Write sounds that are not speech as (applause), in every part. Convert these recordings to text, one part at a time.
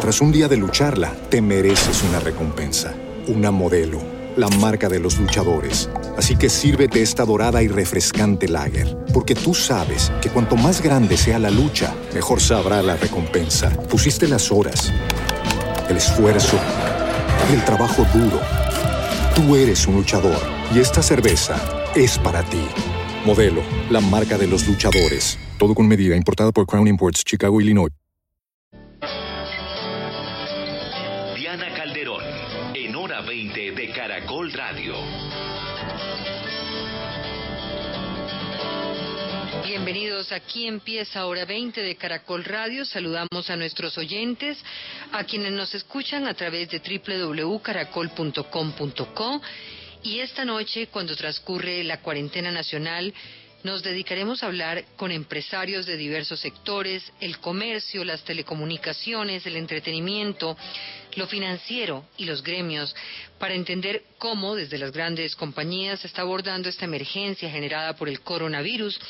Tras un día de lucharla, te mereces una recompensa, una modelo, la marca de los luchadores. Así que sírvete esta dorada y refrescante lager, porque tú sabes que cuanto más grande sea la lucha, mejor sabrá la recompensa. Pusiste las horas, el esfuerzo, el trabajo duro. Tú eres un luchador y esta cerveza es para ti. Modelo, la marca de los luchadores. Todo con medida, importada por Crown Imports, Chicago, Illinois. Caracol Radio. Bienvenidos, aquí empieza hora 20 de Caracol Radio. Saludamos a nuestros oyentes, a quienes nos escuchan a través de www.caracol.com.co y esta noche, cuando transcurre la cuarentena nacional, nos dedicaremos a hablar con empresarios de diversos sectores, el comercio, las telecomunicaciones, el entretenimiento, lo financiero y los gremios, para entender cómo desde las grandes compañías se está abordando esta emergencia generada por el coronavirus,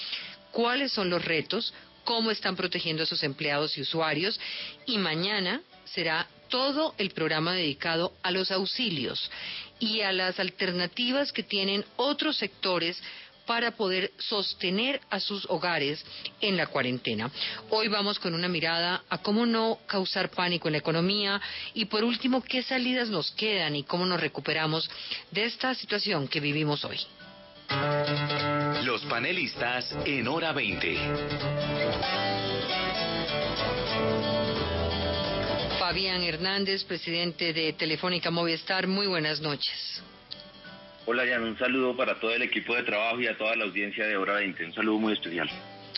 cuáles son los retos, cómo están protegiendo a sus empleados y usuarios, y mañana será todo el programa dedicado a los auxilios y a las alternativas que tienen otros sectores para poder sostener a sus hogares en la cuarentena. Hoy vamos con una mirada a cómo no causar pánico en la economía y por último qué salidas nos quedan y cómo nos recuperamos de esta situación que vivimos hoy. Los panelistas en hora 20. Fabián Hernández, presidente de Telefónica Movistar, muy buenas noches. Hola, Jan, un saludo para todo el equipo de trabajo y a toda la audiencia de Hora 20. Un saludo muy especial.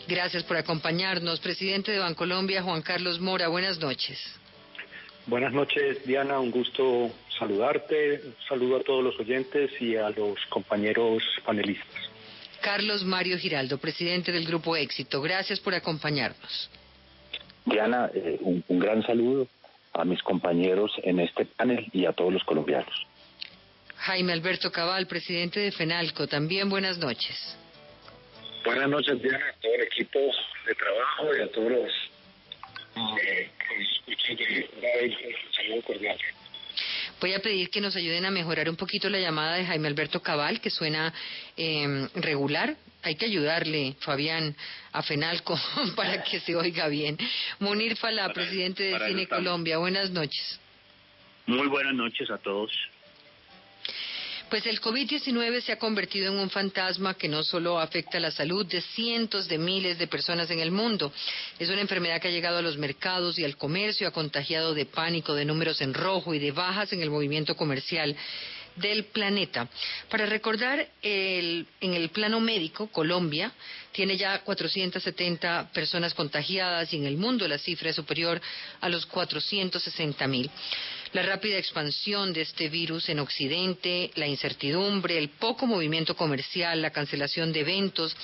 Gracias por acompañarnos. Presidente de Bancolombia, Juan Carlos Mora, buenas noches. Buenas noches, Diana. Un gusto saludarte. Un saludo a todos los oyentes y a los compañeros panelistas. Carlos Mario Giraldo, presidente del Grupo Éxito. Gracias por acompañarnos. Diana, eh, un, un gran saludo a mis compañeros en este panel y a todos los colombianos. Jaime Alberto Cabal, presidente de FENALCO. También buenas noches. Buenas noches, Diana, a todo el equipo de trabajo y a todos los eh, que nos escuchan de un saludo cordial. Voy a pedir que nos ayuden a mejorar un poquito la llamada de Jaime Alberto Cabal, que suena eh, regular. Hay que ayudarle, Fabián, a Fenalco (laughs) para que se oiga bien. Munir Fala, Para- presidente de Cine. Colombia. Buenas noches. Muy buenas noches a todos. Pues el COVID-19 se ha convertido en un fantasma que no solo afecta la salud de cientos de miles de personas en el mundo. Es una enfermedad que ha llegado a los mercados y al comercio, ha contagiado de pánico, de números en rojo y de bajas en el movimiento comercial del planeta. Para recordar, el- en el plano médico, Colombia tiene ya 470 personas contagiadas y en el mundo la cifra es superior a los 460 mil. La rápida expansión de este virus en Occidente, la incertidumbre, el poco movimiento comercial, la cancelación de eventos,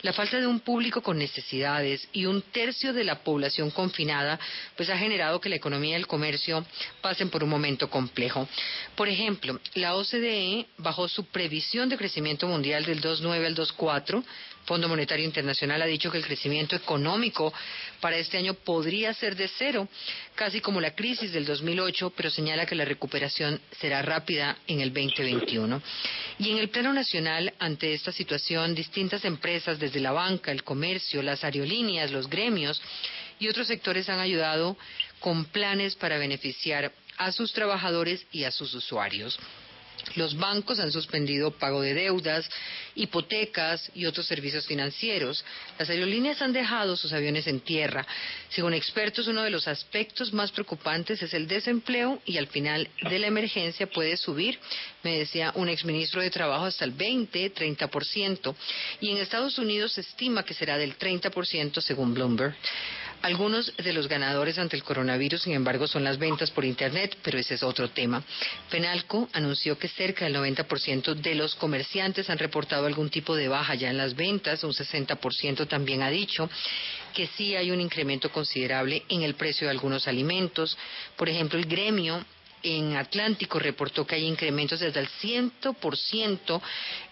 la falta de un público con necesidades y un tercio de la población confinada, pues ha generado que la economía y el comercio pasen por un momento complejo. Por ejemplo, la OCDE bajó su previsión de crecimiento mundial del 2,9 al 2,4. Fondo Monetario Internacional ha dicho que el crecimiento económico para este año podría ser de cero, casi como la crisis del 2008, pero señala que la recuperación será rápida en el 2021. Y en el plano nacional, ante esta situación, distintas empresas, desde la banca, el comercio, las aerolíneas, los gremios y otros sectores han ayudado con planes para beneficiar a sus trabajadores y a sus usuarios. Los bancos han suspendido pago de deudas, hipotecas y otros servicios financieros. Las aerolíneas han dejado sus aviones en tierra. Según expertos, uno de los aspectos más preocupantes es el desempleo y al final de la emergencia puede subir, me decía un exministro de Trabajo, hasta el 20, 30%. Y en Estados Unidos se estima que será del 30% según Bloomberg. Algunos de los ganadores ante el coronavirus, sin embargo, son las ventas por Internet, pero ese es otro tema. Penalco anunció que cerca del 90% de los comerciantes han reportado algún tipo de baja ya en las ventas, un 60% también ha dicho que sí hay un incremento considerable en el precio de algunos alimentos. Por ejemplo, el gremio en Atlántico reportó que hay incrementos desde el 100%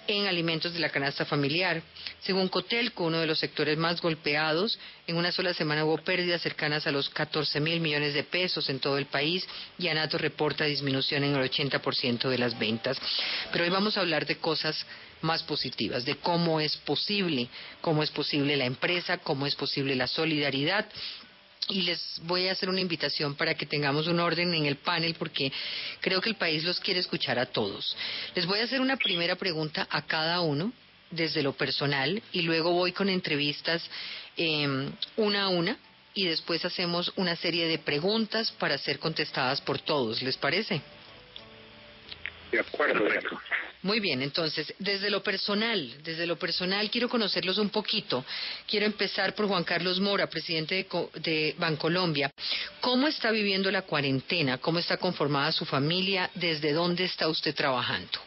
en alimentos de la canasta familiar. Según Cotelco, uno de los sectores más golpeados, en una sola semana hubo pérdidas cercanas a los 14 mil millones de pesos en todo el país y Anato reporta disminución en el 80% de las ventas. Pero hoy vamos a hablar de cosas más positivas, de cómo es posible, cómo es posible la empresa, cómo es posible la solidaridad y les voy a hacer una invitación para que tengamos un orden en el panel porque creo que el país los quiere escuchar a todos. Les voy a hacer una primera pregunta a cada uno desde lo personal y luego voy con entrevistas em, una a una y después hacemos una serie de preguntas para ser contestadas por todos. ¿Les parece? De acuerdo, muy bien, entonces, desde lo personal, desde lo personal quiero conocerlos un poquito. Quiero empezar por Juan Carlos Mora, presidente de, de Bancolombia. ¿Cómo está viviendo la cuarentena? ¿Cómo está conformada su familia? ¿Desde dónde está usted trabajando?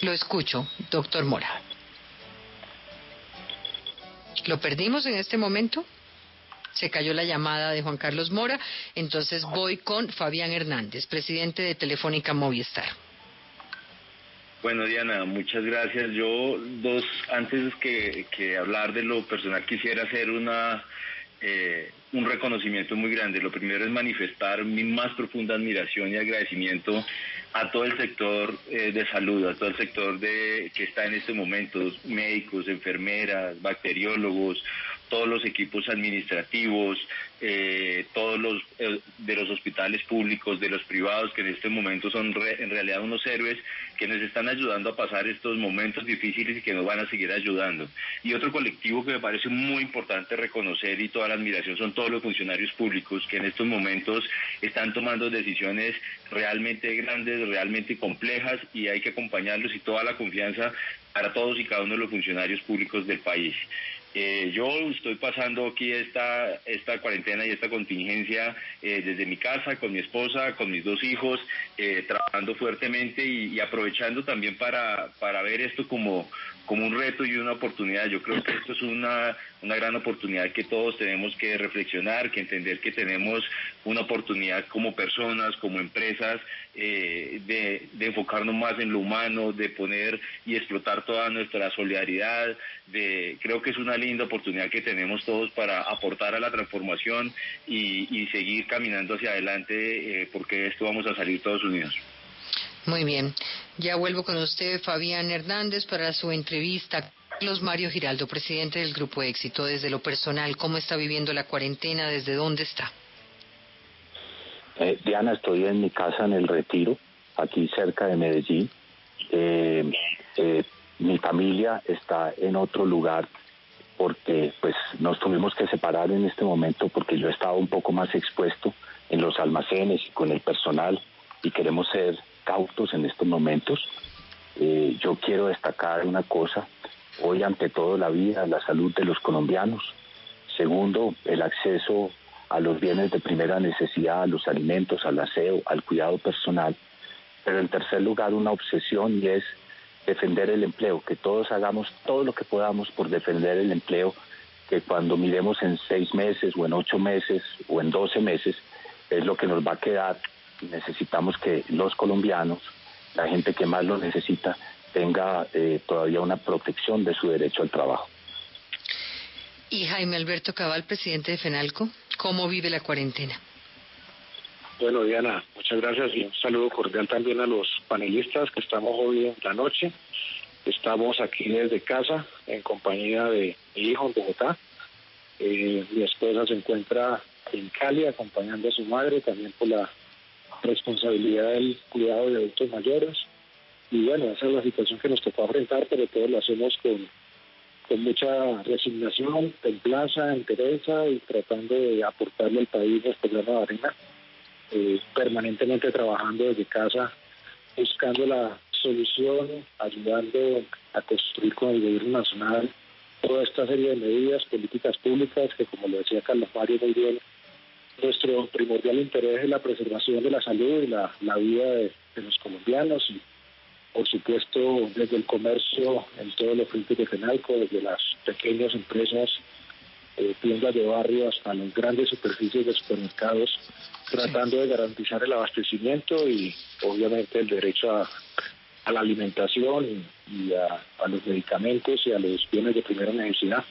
Lo escucho, doctor Mora. ¿Lo perdimos en este momento? Se cayó la llamada de Juan Carlos Mora, entonces voy con Fabián Hernández, presidente de Telefónica Movistar. Bueno, Diana, muchas gracias. Yo, dos, antes que, que hablar de lo personal, quisiera hacer una eh, un reconocimiento muy grande. Lo primero es manifestar mi más profunda admiración y agradecimiento a todo el sector eh, de salud, a todo el sector de que está en este momento, médicos, enfermeras, bacteriólogos, todos los equipos administrativos, eh, todos los eh, de los hospitales públicos, de los privados, que en este momento son en realidad unos héroes que nos están ayudando a pasar estos momentos difíciles y que nos van a seguir ayudando. Y otro colectivo que me parece muy importante reconocer y toda la admiración son todos los funcionarios públicos que en estos momentos están tomando decisiones realmente grandes, realmente complejas y hay que acompañarlos y toda la confianza para todos y cada uno de los funcionarios públicos del país. Eh, yo estoy pasando aquí esta, esta cuarentena y esta contingencia eh, desde mi casa, con mi esposa, con mis dos hijos, eh, trabajando fuertemente y, aprovechando también para, para ver esto como, como un reto y una oportunidad. Yo creo que esto es una, una gran oportunidad que todos tenemos que reflexionar, que entender que tenemos una oportunidad como personas, como empresas, eh, de, de, enfocarnos más en lo humano, de poner y explotar toda nuestra solidaridad. De, creo que es una linda oportunidad que tenemos todos para aportar a la transformación y, y seguir caminando hacia adelante, eh, porque esto vamos a salir todos unidos. Muy bien. Ya vuelvo con usted, Fabián Hernández, para su entrevista. Carlos Mario Giraldo, presidente del Grupo Éxito, desde lo personal, ¿cómo está viviendo la cuarentena? ¿Desde dónde está? Eh, Diana, estoy en mi casa en el Retiro, aquí cerca de Medellín. Eh, eh, mi familia está en otro lugar porque pues nos tuvimos que separar en este momento porque yo estaba un poco más expuesto en los almacenes y con el personal y queremos ser cautos en estos momentos. Eh, yo quiero destacar una cosa, hoy ante todo la vida, la salud de los colombianos. Segundo, el acceso a los bienes de primera necesidad, a los alimentos, al aseo, al cuidado personal. Pero en tercer lugar, una obsesión y es defender el empleo, que todos hagamos todo lo que podamos por defender el empleo, que cuando miremos en seis meses o en ocho meses o en doce meses, es lo que nos va a quedar necesitamos que los colombianos, la gente que más lo necesita, tenga eh, todavía una protección de su derecho al trabajo. Y Jaime Alberto Cabal, presidente de FENALCO, ¿cómo vive la cuarentena? Bueno, Diana, muchas gracias y un saludo cordial también a los panelistas que estamos hoy en la noche. Estamos aquí desde casa en compañía de mi hijo en Bogotá. Eh, mi esposa se encuentra en Cali acompañando a su madre también por la responsabilidad del cuidado de adultos mayores. Y bueno, esa es la situación que nos tocó enfrentar, pero todos lo hacemos con, con mucha resignación, templanza, entereza y tratando de aportarle al país nuestra grano de arena, eh, permanentemente trabajando desde casa, buscando la solución, ayudando a construir con el gobierno nacional toda esta serie de medidas, políticas públicas que, como lo decía Carlos Mario muy bien, nuestro primordial interés es la preservación de la salud y la, vida de, los colombianos y por supuesto desde el comercio en todos los frentes de FENALCO, desde las pequeñas empresas eh, tiendas de barrio hasta las grandes superficies de supermercados, tratando de garantizar el abastecimiento y obviamente el derecho a, la alimentación y, a, los medicamentos y a los bienes de primera necesidad.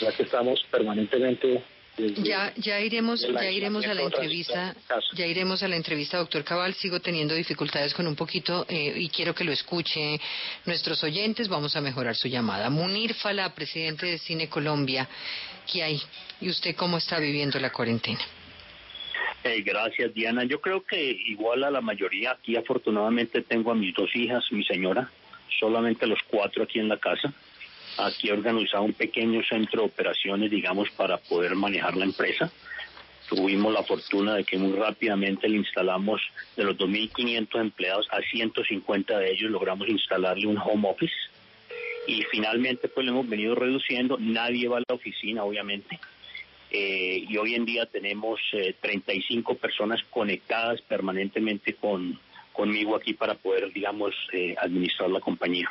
Ya que estamos permanentemente ya, ya iremos, ya iremos a la entrevista, ya iremos a la entrevista, doctor Cabal. Sigo teniendo dificultades con un poquito eh, y quiero que lo escuche nuestros oyentes. Vamos a mejorar su llamada. Munir Fala, presidente de Cine Colombia, ¿qué hay? ¿Y usted cómo está viviendo la cuarentena? Eh, gracias, Diana. Yo creo que igual a la mayoría aquí, afortunadamente, tengo a mis dos hijas, mi señora, solamente los cuatro aquí en la casa. Aquí organizado un pequeño centro de operaciones, digamos, para poder manejar la empresa. Tuvimos la fortuna de que muy rápidamente le instalamos de los 2.500 empleados a 150 de ellos, logramos instalarle un home office y finalmente pues lo hemos venido reduciendo. Nadie va a la oficina, obviamente. Eh, y hoy en día tenemos 35 eh, personas conectadas permanentemente con conmigo aquí para poder, digamos, eh, administrar la compañía.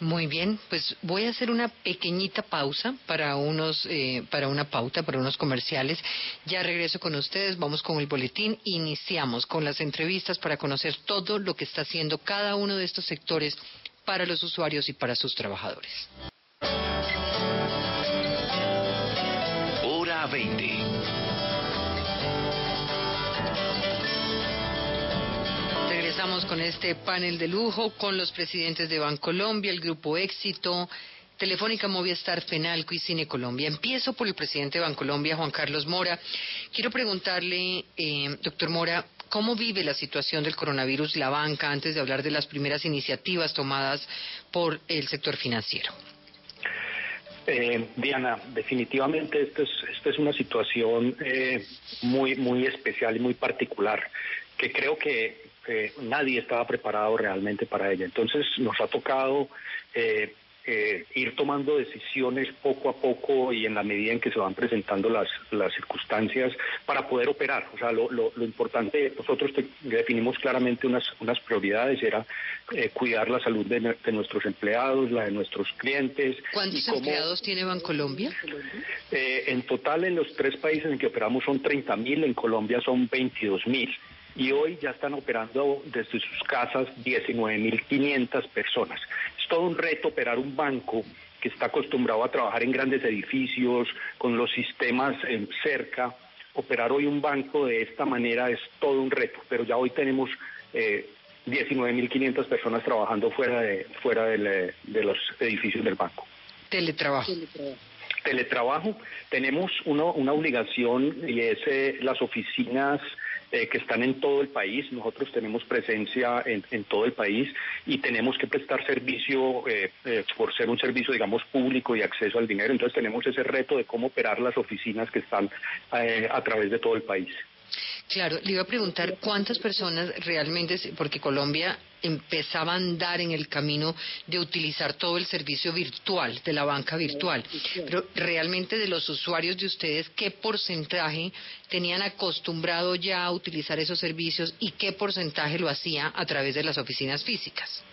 Muy bien, pues voy a hacer una pequeñita pausa para unos, eh, para una pauta, para unos comerciales. Ya regreso con ustedes, vamos con el boletín. Iniciamos con las entrevistas para conocer todo lo que está haciendo cada uno de estos sectores para los usuarios y para sus trabajadores. Hora 20. Con este panel de lujo con los presidentes de Bancolombia, el Grupo Éxito, Telefónica Movistar, Fenalco y Cine Colombia. Empiezo por el presidente de Bancolombia, Juan Carlos Mora. Quiero preguntarle, eh, doctor Mora, ¿cómo vive la situación del coronavirus la banca antes de hablar de las primeras iniciativas tomadas por el sector financiero? Eh, Diana, definitivamente esta es, esta es una situación eh, muy, muy especial y muy particular que creo que nadie estaba preparado realmente para ella. Entonces nos ha tocado eh, eh, ir tomando decisiones poco a poco y en la medida en que se van presentando las, las circunstancias para poder operar. O sea, lo, lo, importante, nosotros definimos claramente unas, unas prioridades, era eh, cuidar la salud de, nuestros empleados, la de nuestros clientes. ¿Cuántos empleados tiene Bancolombia? Eh, en total, en los tres países en que operamos son 30 mil, en Colombia son 22 mil y hoy ya están operando desde sus casas 19.500 personas. Es todo un reto operar un banco que está acostumbrado a trabajar en grandes edificios, con los sistemas cerca. Operar hoy un banco de esta manera es todo un reto, pero ya hoy tenemos eh, 19.500 personas trabajando fuera de fuera de, los edificios del banco. Teletrabajo. Teletrabajo. Tenemos una obligación y es eh, las oficinas eh, que están en todo el país. Nosotros tenemos presencia en, todo el país y tenemos que prestar servicio eh, eh, por ser un servicio, digamos, público y acceso al dinero. Entonces tenemos ese reto de cómo operar las oficinas que están a través de todo el país. Claro, le iba a preguntar cuántas personas realmente, porque Colombia empezaba a andar en el camino de utilizar todo el servicio virtual, de la banca virtual, pero realmente de los usuarios de ustedes, ¿qué porcentaje tenían acostumbrado ya a utilizar esos servicios y qué porcentaje lo hacía a través de las oficinas físicas?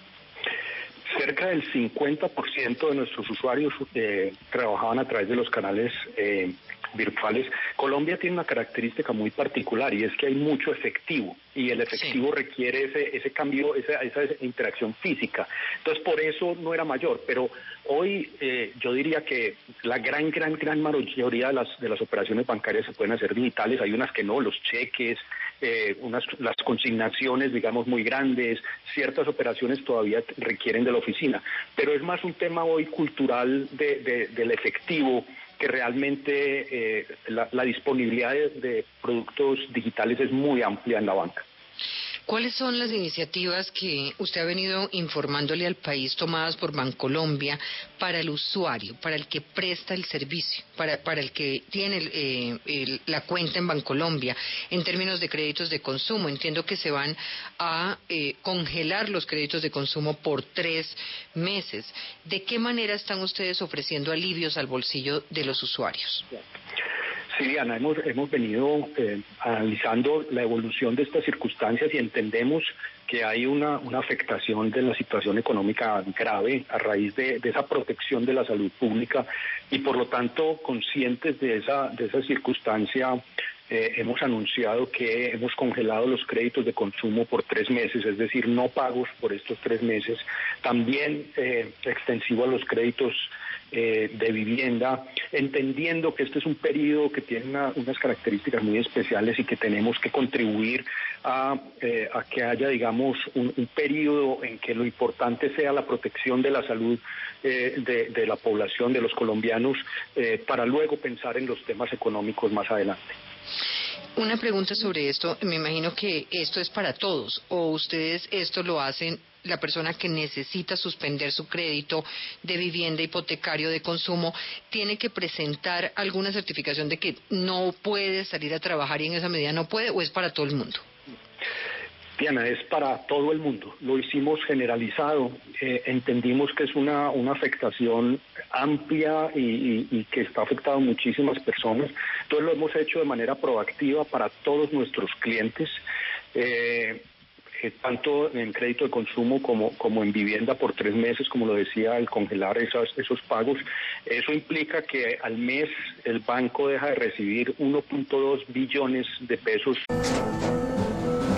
Cerca del 50% de nuestros usuarios eh, trabajaban a través de los canales eh, virtuales. Colombia tiene una característica muy particular y es que hay mucho efectivo y el efectivo requiere ese, ese cambio, esa, esa, interacción física. Entonces, por eso no era mayor, pero hoy eh, yo diría que la gran, gran, gran mayoría de las, de las operaciones bancarias se pueden hacer digitales, hay unas que no, los cheques, eh, unas, las consignaciones, digamos, muy grandes, ciertas operaciones todavía requieren de la oficina, pero es más un tema hoy cultural de, del efectivo que realmente eh, la, disponibilidad de, productos digitales es muy amplia en la banca. ¿Cuáles son las iniciativas que usted ha venido informándole al país tomadas por Bancolombia para el usuario, para el que presta el servicio, para, para el que tiene eh, la cuenta en Bancolombia en términos de créditos de consumo? Entiendo que se van a eh, congelar los créditos de consumo por tres meses. ¿De qué manera están ustedes ofreciendo alivios al bolsillo de los usuarios? Sí, Diana, hemos, hemos venido eh, analizando la evolución de estas circunstancias y entendemos que hay una, una afectación de la situación económica grave a raíz de, esa protección de la salud pública y por lo tanto conscientes de esa, de esa circunstancia eh, hemos anunciado que hemos congelado los créditos de consumo por tres meses, es decir, no pagos por estos tres meses. También eh, extensivo a los créditos eh, de vivienda, entendiendo que este es un periodo que tiene unas características muy especiales y que tenemos que contribuir a, eh, que haya, digamos, un, periodo en que lo importante sea la protección de la salud eh, de, la población, de los colombianos, para luego pensar en los temas económicos más adelante. Una pregunta sobre esto, me imagino que esto es para todos o ustedes esto lo hacen la persona que necesita suspender su crédito de vivienda hipotecario de consumo tiene que presentar alguna certificación de que no puede salir a trabajar y en esa medida no puede o es para todo el mundo? Diana, es para todo el mundo. Lo hicimos generalizado. Eh, entendimos que es una, una afectación amplia y, que está afectando a muchísimas personas. Entonces lo hemos hecho de manera proactiva para todos nuestros clientes. Eh, eh, tanto en crédito de consumo como, como en vivienda por tres meses, como lo decía, el congelar esos, esos pagos. Eso implica que al mes el banco deja de recibir 1.2 billones de pesos.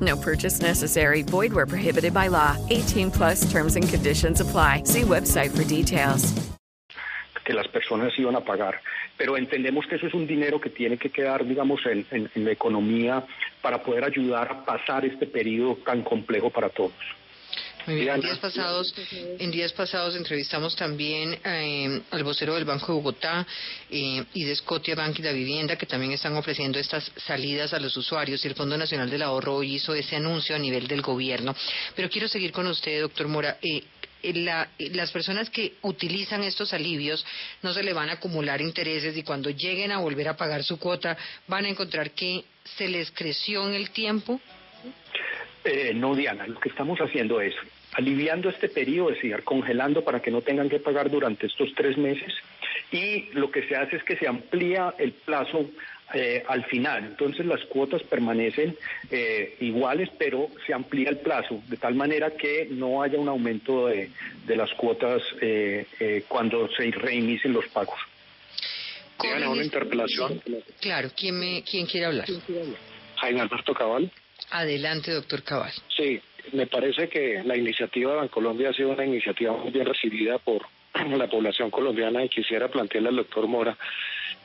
No purchase necessary. Void where prohibited by law. 18 plus terms and conditions apply. See website for details. Que las personas iban a pagar. pero entendemos que eso es un dinero que tiene que quedar, digamos, en, la economía para poder ayudar a pasar este periodo tan complejo para todos. Muy bien. En días pasados, en días pasados entrevistamos también eh, al vocero del Banco de Bogotá eh, y de Scotia Bank y la Vivienda, que también están ofreciendo estas salidas a los usuarios. Y el Fondo Nacional del Ahorro hizo ese anuncio a nivel del gobierno. Pero quiero seguir con usted, doctor Mora. Eh, las personas que utilizan estos alivios no se le van a acumular intereses y cuando lleguen a volver a pagar su cuota van a encontrar que se les creció en el tiempo? Eh, no, Diana, lo que estamos haciendo es aliviando este periodo, es decir, congelando para que no tengan que pagar durante estos tres meses y lo que se hace es que se amplía el plazo eh, al final. Entonces las cuotas permanecen eh, iguales, pero se amplía el plazo, de tal manera que no haya un aumento de, las cuotas eh, cuando se reinicien los pagos. Tiene una interpelación. Claro, ¿quién, me, ¿quién quiere hablar? Jaime Alberto Cabal. Adelante, doctor Cabal. Sí, me parece que la iniciativa de Bancolombia ha sido una iniciativa muy bien recibida por (clears throat) la población colombiana y quisiera plantearle al doctor Mora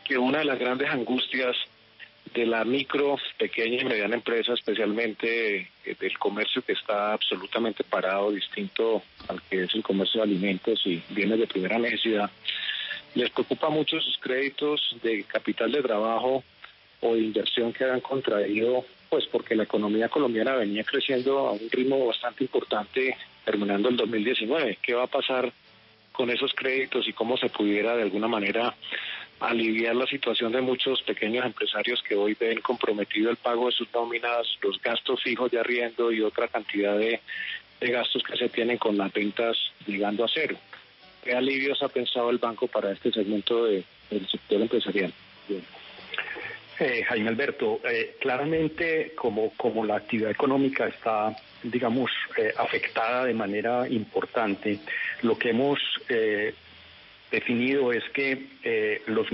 que una de las grandes angustias de la micro, pequeña y mediana empresa, especialmente eh, del comercio que está absolutamente parado, distinto al que es el comercio de alimentos y bienes de primera necesidad, les preocupa mucho sus créditos de capital de trabajo o de inversión que han contraído, pues porque la economía colombiana venía creciendo a un ritmo bastante importante terminando el 2019. ¿Qué va a pasar con esos créditos y cómo se pudiera de alguna manera aliviar la situación de muchos pequeños empresarios que hoy ven comprometido el pago de sus nóminas, los gastos fijos de arriendo y otra cantidad de, gastos que se tienen con las ventas llegando a cero. ¿Qué alivios ha pensado el banco para este segmento del sector empresarial? Eh, Jaime Alberto, eh, claramente como, como la actividad económica está, digamos, eh, afectada de manera importante, lo que hemos definido es que eh, los,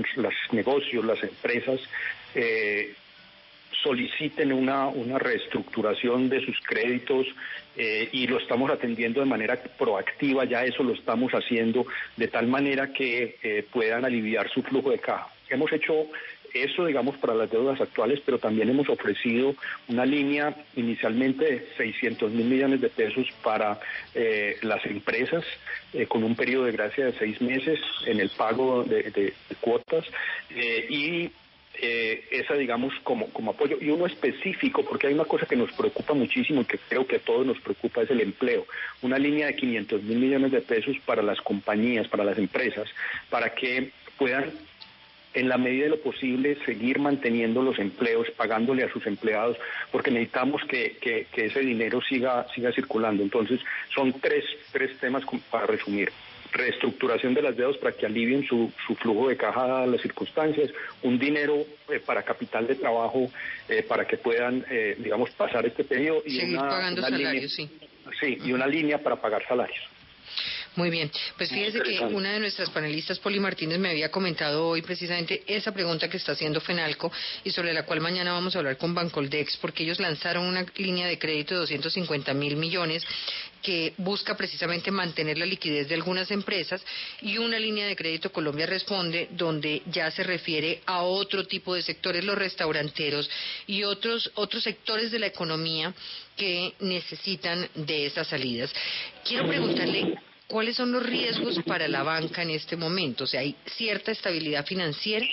negocios, las empresas, eh, soliciten una, una reestructuración de sus créditos eh, y lo estamos atendiendo de manera proactiva, ya eso lo estamos haciendo de tal manera que eh, puedan aliviar su flujo de caja. Hemos hecho eso, digamos, para las deudas actuales, pero también hemos ofrecido una línea inicialmente de 600 mil millones de pesos para eh, las empresas, eh, con un periodo de gracia de seis meses en el pago de, cuotas eh, y eh, esa, digamos, como, como apoyo, y uno específico, porque hay una cosa que nos preocupa muchísimo y que creo que a todos nos preocupa, es el empleo. Una línea de 500 mil millones de pesos para las compañías, para las empresas, para que puedan en la medida de lo posible seguir manteniendo los empleos, pagándole a sus empleados, porque necesitamos que, que, que ese dinero siga, siga circulando. Entonces, son tres, tres temas para resumir reestructuración de las deudas para que alivien su, su flujo de caja dadas las circunstancias, un dinero eh, para capital de trabajo eh, para que puedan, eh, digamos, pasar este periodo y Seguir una, pagando una salarios, línea, sí. sí, y una línea para pagar salarios. Muy bien, pues fíjese que una de nuestras panelistas, Poli Martínez, me había comentado hoy precisamente esa pregunta que está haciendo Fenalco y sobre la cual mañana vamos a hablar con Bancoldex, porque ellos lanzaron una línea de crédito de 250 mil millones que busca precisamente mantener la liquidez de algunas empresas y una línea de crédito Colombia Responde donde ya se refiere a otro tipo de sectores, los restauranteros y otros, otros sectores de la economía que necesitan de esas salidas. Quiero preguntarle ¿Cuáles son los riesgos para la banca en este momento? O sea, ¿hay cierta estabilidad financiera?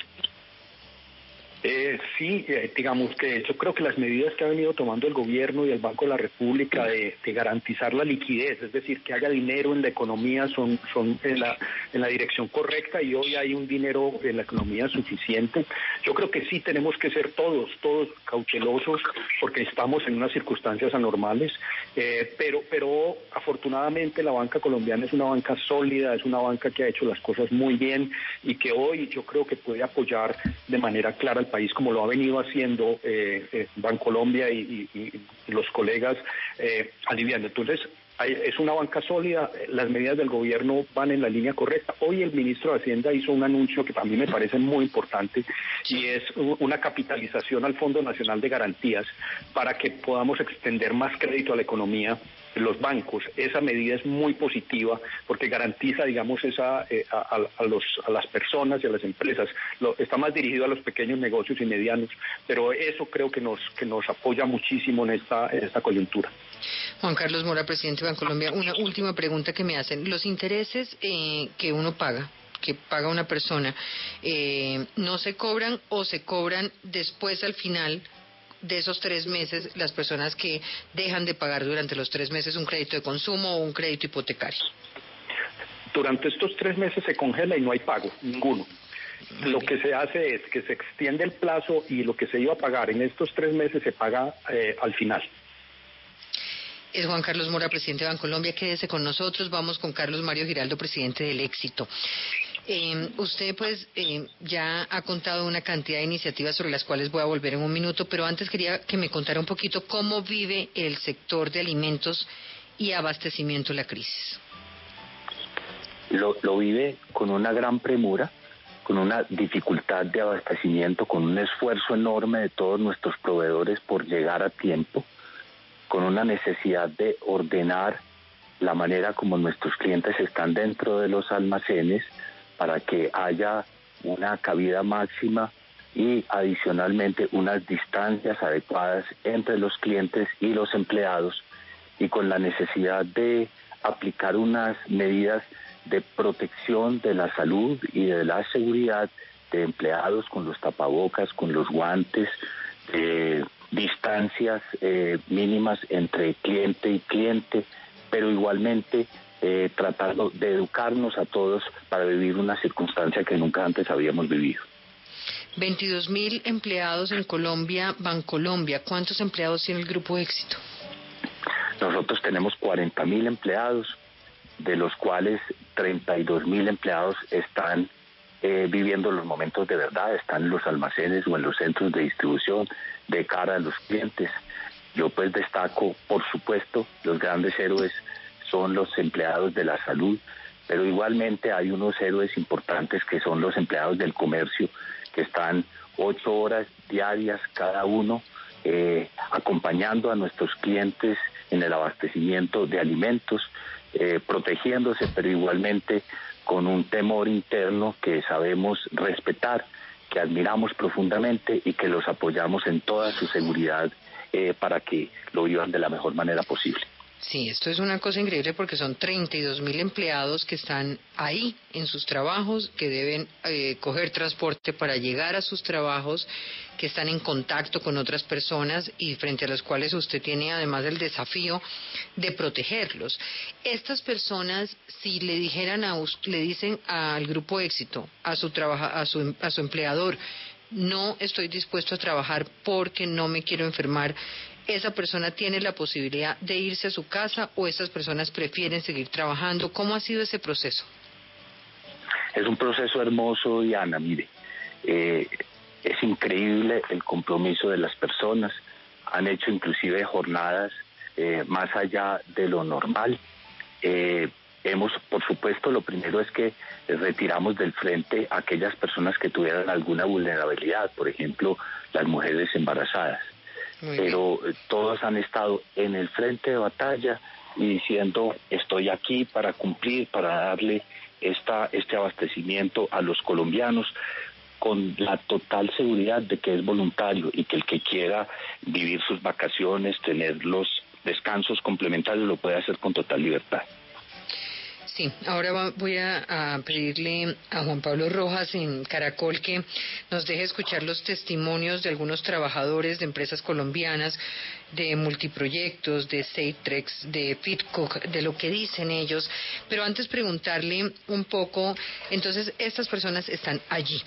Eh, sí, eh, digamos que yo creo que las medidas que ha venido tomando el gobierno y el Banco de la República de, de garantizar la liquidez, es decir, que haya dinero en la economía, son, son en, la, en la dirección correcta y hoy hay un dinero en la economía suficiente. Yo creo que sí tenemos que ser todos, todos cautelosos porque estamos en unas circunstancias anormales, eh, pero, pero afortunadamente la banca colombiana es una banca sólida, es una banca que ha hecho las cosas muy bien y que hoy yo creo que puede apoyar de manera clara al país como lo ha venido haciendo eh, eh, Bancolombia y, y, los colegas eh, aliviando. Entonces, es una banca sólida, las medidas del gobierno van en la línea correcta. Hoy el ministro de Hacienda hizo un anuncio que también me parece muy importante y es una capitalización al Fondo Nacional de Garantías para que podamos extender más crédito a la economía los bancos. Esa medida es muy positiva porque garantiza, digamos, esa eh, a, a- los, a las personas y a las empresas. Lo- está más dirigido a los pequeños negocios y medianos, pero eso creo que nos que nos apoya muchísimo en esta en esta coyuntura. Juan Carlos Mora, presidente de Bancolombia, una última pregunta que me hacen. Los intereses eh, que uno paga, que paga una persona, eh, ¿no se cobran o se cobran después al final de esos tres meses las personas que dejan de pagar durante los tres meses un crédito de consumo o un crédito hipotecario? Durante estos tres meses se congela y no hay pago, ninguno. Lo que se hace es que se extiende el plazo y lo que se iba a pagar en estos tres meses se paga eh, al final. Es Juan Carlos Mora, presidente de Bancolombia. Quédese con nosotros. Vamos con Carlos Mario Giraldo, presidente del Éxito. Eh, usted pues eh, ya ha contado una cantidad de iniciativas sobre las cuales voy a volver en un minuto, pero antes quería que me contara un poquito cómo vive el sector de alimentos y abastecimiento la crisis. lo, lo vive con una gran premura, con una dificultad de abastecimiento, con un esfuerzo enorme de todos nuestros proveedores por llegar a tiempo, con una necesidad de ordenar la manera como nuestros clientes están dentro de los almacenes para que haya una cabida máxima y adicionalmente unas distancias adecuadas entre los clientes y los empleados y con la necesidad de aplicar unas medidas de protección de la salud y de la seguridad de empleados con los tapabocas, con los guantes, de distancias eh, mínimas entre cliente y cliente, pero igualmente eh, tratando de educarnos a todos para vivir una circunstancia que nunca antes habíamos vivido. 22 mil empleados en Colombia, Bancolombia. ¿Cuántos empleados tiene el Grupo Éxito? Nosotros tenemos 40 mil empleados, de los cuales 32 mil empleados están eh, viviendo los momentos de verdad, están en los almacenes o en los centros de distribución de cara a los clientes. Yo pues destaco, por supuesto, los grandes héroes son los empleados de la salud, pero igualmente hay unos héroes importantes que son los empleados del comercio, que están ocho horas diarias cada uno eh, acompañando a nuestros clientes en el abastecimiento de alimentos, eh, protegiéndose, pero igualmente con un temor interno que sabemos respetar, que admiramos profundamente y que los apoyamos en toda su seguridad eh, para que lo vivan de la mejor manera posible. Sí, esto es una cosa increíble porque son 32 mil empleados que están ahí en sus trabajos, que deben eh, coger transporte para llegar a sus trabajos, que están en contacto con otras personas y frente a las cuales usted tiene además el desafío de protegerlos. Estas personas, si le dijeran a le dicen al grupo éxito, a su, trabaja, a su, a su empleador, no estoy dispuesto a trabajar porque no me quiero enfermar, esa persona tiene la posibilidad de irse a su casa o esas personas prefieren seguir trabajando. ¿Cómo ha sido ese proceso? Es un proceso hermoso, Diana, mire. Eh, es increíble el compromiso de las personas. Han hecho inclusive jornadas eh, más allá de lo normal. Eh, hemos, por supuesto, lo primero es que retiramos del frente a aquellas personas que tuvieran alguna vulnerabilidad, por ejemplo, las mujeres embarazadas pero eh, todos han estado en el frente de batalla y diciendo estoy aquí para cumplir, para darle esta, este abastecimiento a los colombianos con la total seguridad de que es voluntario y que el que quiera vivir sus vacaciones, tener los descansos complementarios, lo puede hacer con total libertad. Sí, ahora voy a, pedirle a Juan Pablo Rojas en Caracol que nos deje escuchar los testimonios de algunos trabajadores de empresas colombianas, de multiproyectos, de Seitrex, de Fitcook, de lo que dicen ellos. Pero antes preguntarle un poco, entonces estas personas están allí.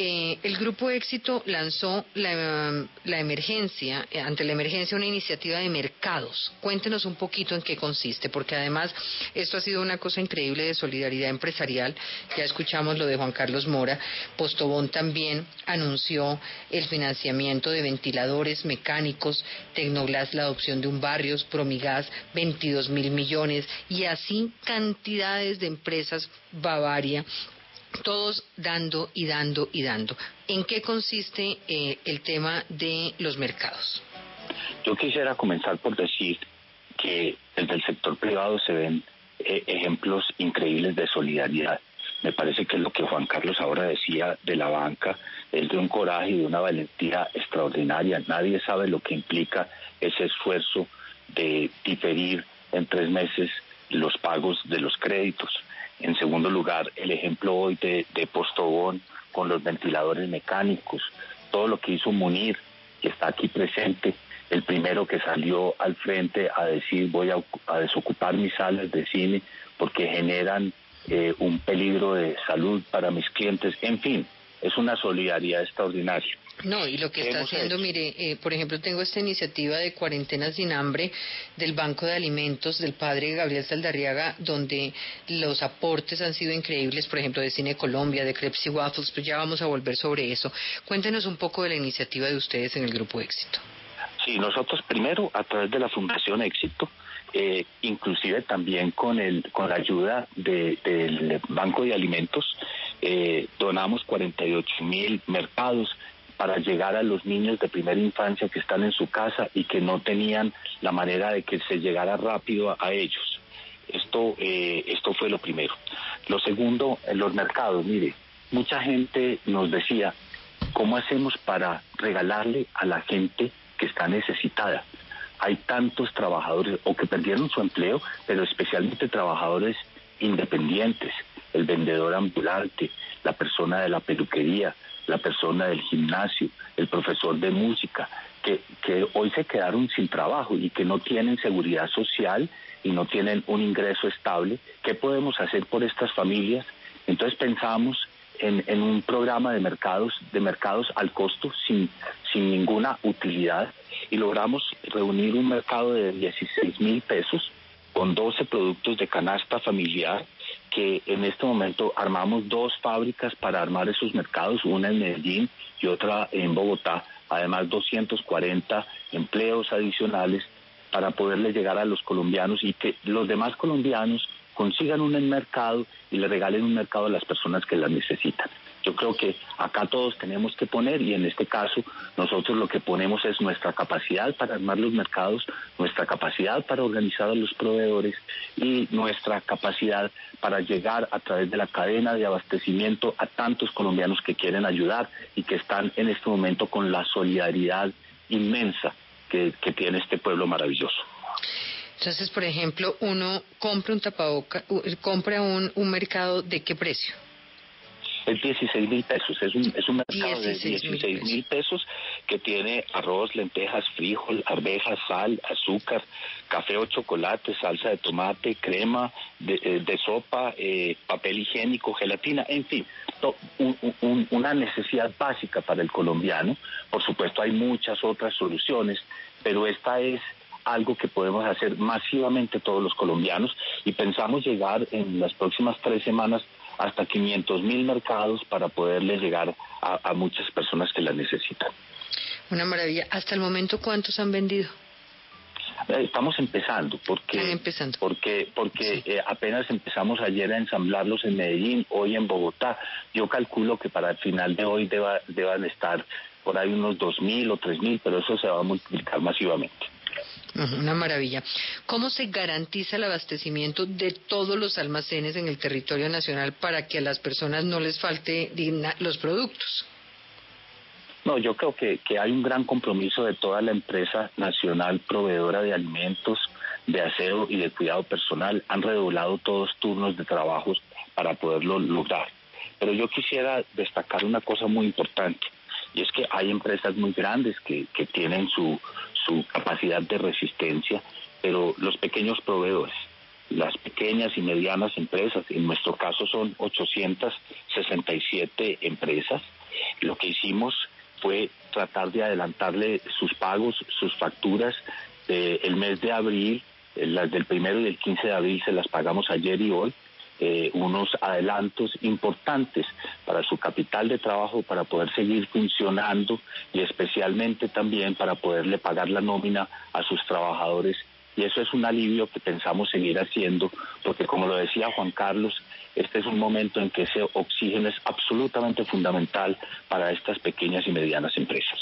Eh, el Grupo Éxito lanzó la, emergencia, eh, ante la emergencia, una iniciativa de mercados. Cuéntenos un poquito en qué consiste, porque además esto ha sido una cosa increíble de solidaridad empresarial. Ya escuchamos lo de Juan Carlos Mora. Postobón también anunció el financiamiento de ventiladores mecánicos, Tecnoglas la adopción de un barrio, Promigas 22 mil millones y así cantidades de empresas Bavaria todos dando y dando y dando. ¿En qué consiste eh, el tema de los mercados? Yo quisiera comenzar por decir que desde el sector privado se ven eh, ejemplos increíbles de solidaridad. Me parece que lo que Juan Carlos ahora decía de la banca es de un coraje y de una valentía extraordinaria. Nadie sabe lo que implica ese esfuerzo de diferir en tres meses los pagos de los créditos. En segundo lugar, el ejemplo hoy de, Postobón con los ventiladores mecánicos, todo lo que hizo Munir, que está aquí presente, el primero que salió al frente a decir voy a, desocupar mis salas de cine porque generan eh, un peligro de salud para mis clientes, en fin, es una solidaridad extraordinaria. No, y lo que está haciendo, mire, eh, por ejemplo, tengo esta iniciativa de cuarentena sin hambre del Banco de Alimentos del padre Gabriel Saldarriaga, donde los aportes han sido increíbles, por ejemplo, de Cine Colombia, de Crepes y Waffles, pues ya vamos a volver sobre eso. Cuéntenos un poco de la iniciativa de ustedes en el Grupo Éxito. Sí, nosotros primero, a través de la Fundación Éxito, eh, inclusive también con, el, con la ayuda del Banco de Alimentos, eh, donamos 48 mil mercados para llegar a los niños de primera infancia que están en su casa y que no tenían la manera de que se llegara rápido a, ellos. Esto, eh, esto fue lo primero. Lo segundo, en los mercados, mire, mucha gente nos decía, ¿cómo hacemos para regalarle a la gente que está necesitada? Hay tantos trabajadores o que perdieron su empleo, pero especialmente trabajadores independientes, el vendedor ambulante, la persona de la peluquería, la persona del gimnasio, el profesor de música, que, que hoy se quedaron sin trabajo y que no tienen seguridad social y no tienen un ingreso estable. ¿Qué podemos hacer por estas familias? Entonces pensamos en, en, un programa de mercados, de mercados al costo sin, sin ninguna utilidad y logramos reunir un mercado de 16 mil pesos con 12 productos de canasta familiar que en este momento armamos dos fábricas para armar esos mercados, una en Medellín y otra en Bogotá, además 240 empleos adicionales para poderle llegar a los colombianos y que los demás colombianos consigan un mercado y le regalen un mercado a las personas que las necesitan. Yo creo que acá todos tenemos que poner y en este caso nosotros lo que ponemos es nuestra capacidad para armar los mercados, nuestra capacidad para organizar a los proveedores y nuestra capacidad para llegar a través de la cadena de abastecimiento a tantos colombianos que quieren ayudar y que están en este momento con la solidaridad inmensa que, tiene este pueblo maravilloso. Entonces, por ejemplo, uno compra un tapaboca, compra un, un mercado de qué precio? es 16 mil pesos. Es un, es un mercado de 16 mil pesos que tiene arroz, lentejas, frijol, arvejas, sal, azúcar, café o chocolate, salsa de tomate, crema de, eh, sopa, eh, papel higiénico, gelatina, en fin, una necesidad básica para el colombiano. Por supuesto, hay muchas otras soluciones, pero esta es algo que podemos hacer masivamente todos los colombianos y pensamos llegar en las próximas tres semanas hasta 500 mil mercados para poderle llegar a, muchas personas que la necesitan. Una maravilla. Hasta el momento, ¿cuántos han vendido? Eh, estamos empezando porque empezando. porque porque eh, apenas empezamos ayer a ensamblarlos en Medellín, hoy en Bogotá. Yo calculo que para el final de hoy deban estar por ahí unos 2.000 o 3.000, pero eso se va a multiplicar masivamente. Una maravilla. ¿Cómo se garantiza el abastecimiento de todos los almacenes en el territorio nacional para que a las personas no les falte los productos? No, yo creo que, que hay un gran compromiso de toda la empresa nacional proveedora de alimentos, de aseo y de cuidado personal. Han redoblado todos turnos de trabajos para poderlo lograr. Pero yo quisiera destacar una cosa muy importante y es que hay empresas muy grandes que, que tienen su, su capacidad de resistencia, pero los pequeños proveedores, las pequeñas y medianas empresas, en nuestro caso son 867 empresas, lo que hicimos fue tratar de adelantarle sus pagos, sus facturas. el mes de abril, las del primero y del 15 de abril se las pagamos ayer y hoy, eh, unos adelantos importantes para su capital de trabajo para poder seguir funcionando y especialmente también para poderle pagar la nómina a sus trabajadores. Y eso es un alivio que pensamos seguir haciendo porque como lo decía Juan Carlos, este es un momento en que ese oxígeno es absolutamente fundamental para estas pequeñas y medianas empresas.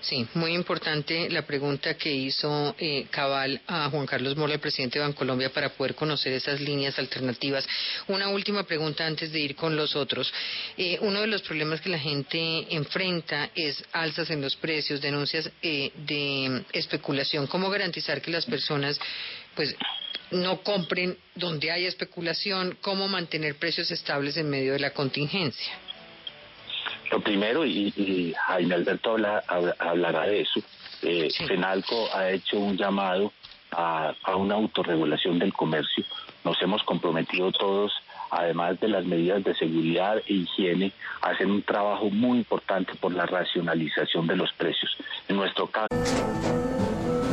Sí, muy importante la pregunta que hizo eh, Cabal a Juan Carlos Mora, el presidente de Bancolombia, para poder conocer esas líneas alternativas. Una última pregunta antes de ir con los otros. Eh, uno de los problemas que la gente enfrenta es alzas en los precios, denuncias eh, de especulación. ¿Cómo garantizar que las personas pues no compren donde hay especulación? ¿Cómo mantener precios estables en medio de la contingencia? Lo primero, y, Jaime Alberto hablará de eso, eh, FENALCO ha hecho un llamado a, una autorregulación del comercio. Nos hemos comprometido todos, además de las medidas de seguridad e higiene, a hacer un trabajo muy importante por la racionalización de los precios. En nuestro caso...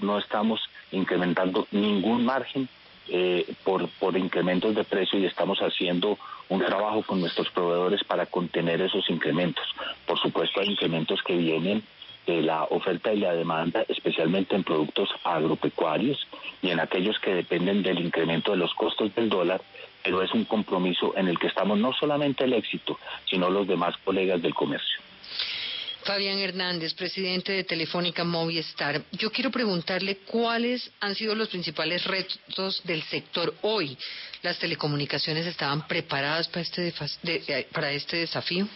No estamos incrementando ningún margen eh, por, por incrementos de precio y estamos haciendo un trabajo con nuestros proveedores para contener esos incrementos. Por supuesto, hay incrementos que vienen de la oferta y la demanda, especialmente en productos agropecuarios y en aquellos que dependen del incremento de los costos del dólar, pero es un compromiso en el que estamos no solamente el éxito, sino los demás colegas del comercio. Fabián Hernández, presidente de Telefónica Movistar. Yo quiero preguntarle cuáles han sido los principales retos del sector hoy. ¿Las telecomunicaciones estaban preparadas para este, eh, para este desafío?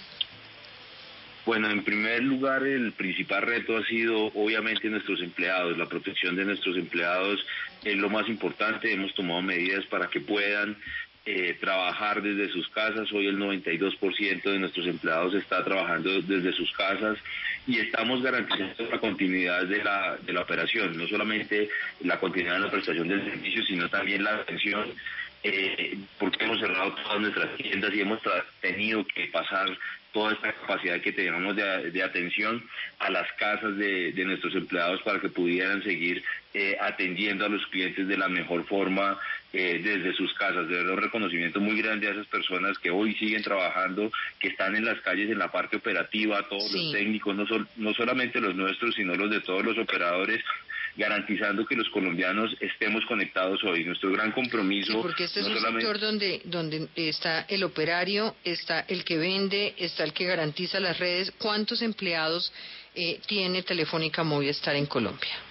Bueno, en primer lugar, el principal reto ha sido obviamente nuestros empleados. La protección de nuestros empleados es lo más importante. Hemos tomado medidas para que puedan eh, trabajar desde sus casas. Hoy el 92% de nuestros empleados está trabajando desde sus casas y estamos garantizando la continuidad de la, de la operación, no solamente la continuidad de la prestación del servicio, sino también la atención. Eh, porque hemos cerrado todas nuestras tiendas y hemos tenido que pasar toda esta capacidad que teníamos de, atención a las casas de, nuestros empleados para que pudieran seguir eh, atendiendo a los clientes de la mejor forma eh, desde sus casas. De verdad, un reconocimiento muy grande a esas personas que hoy siguen trabajando, que están en las calles en la parte operativa, todos los técnicos, no, no solamente los nuestros, sino los de todos los operadores garantizando que los colombianos estemos conectados hoy. Nuestro gran compromiso. porque este es un sector donde, donde está el operario, está el que vende, está el que garantiza las redes. ¿Cuántos empleados eh, tiene Telefónica Movistar en Colombia?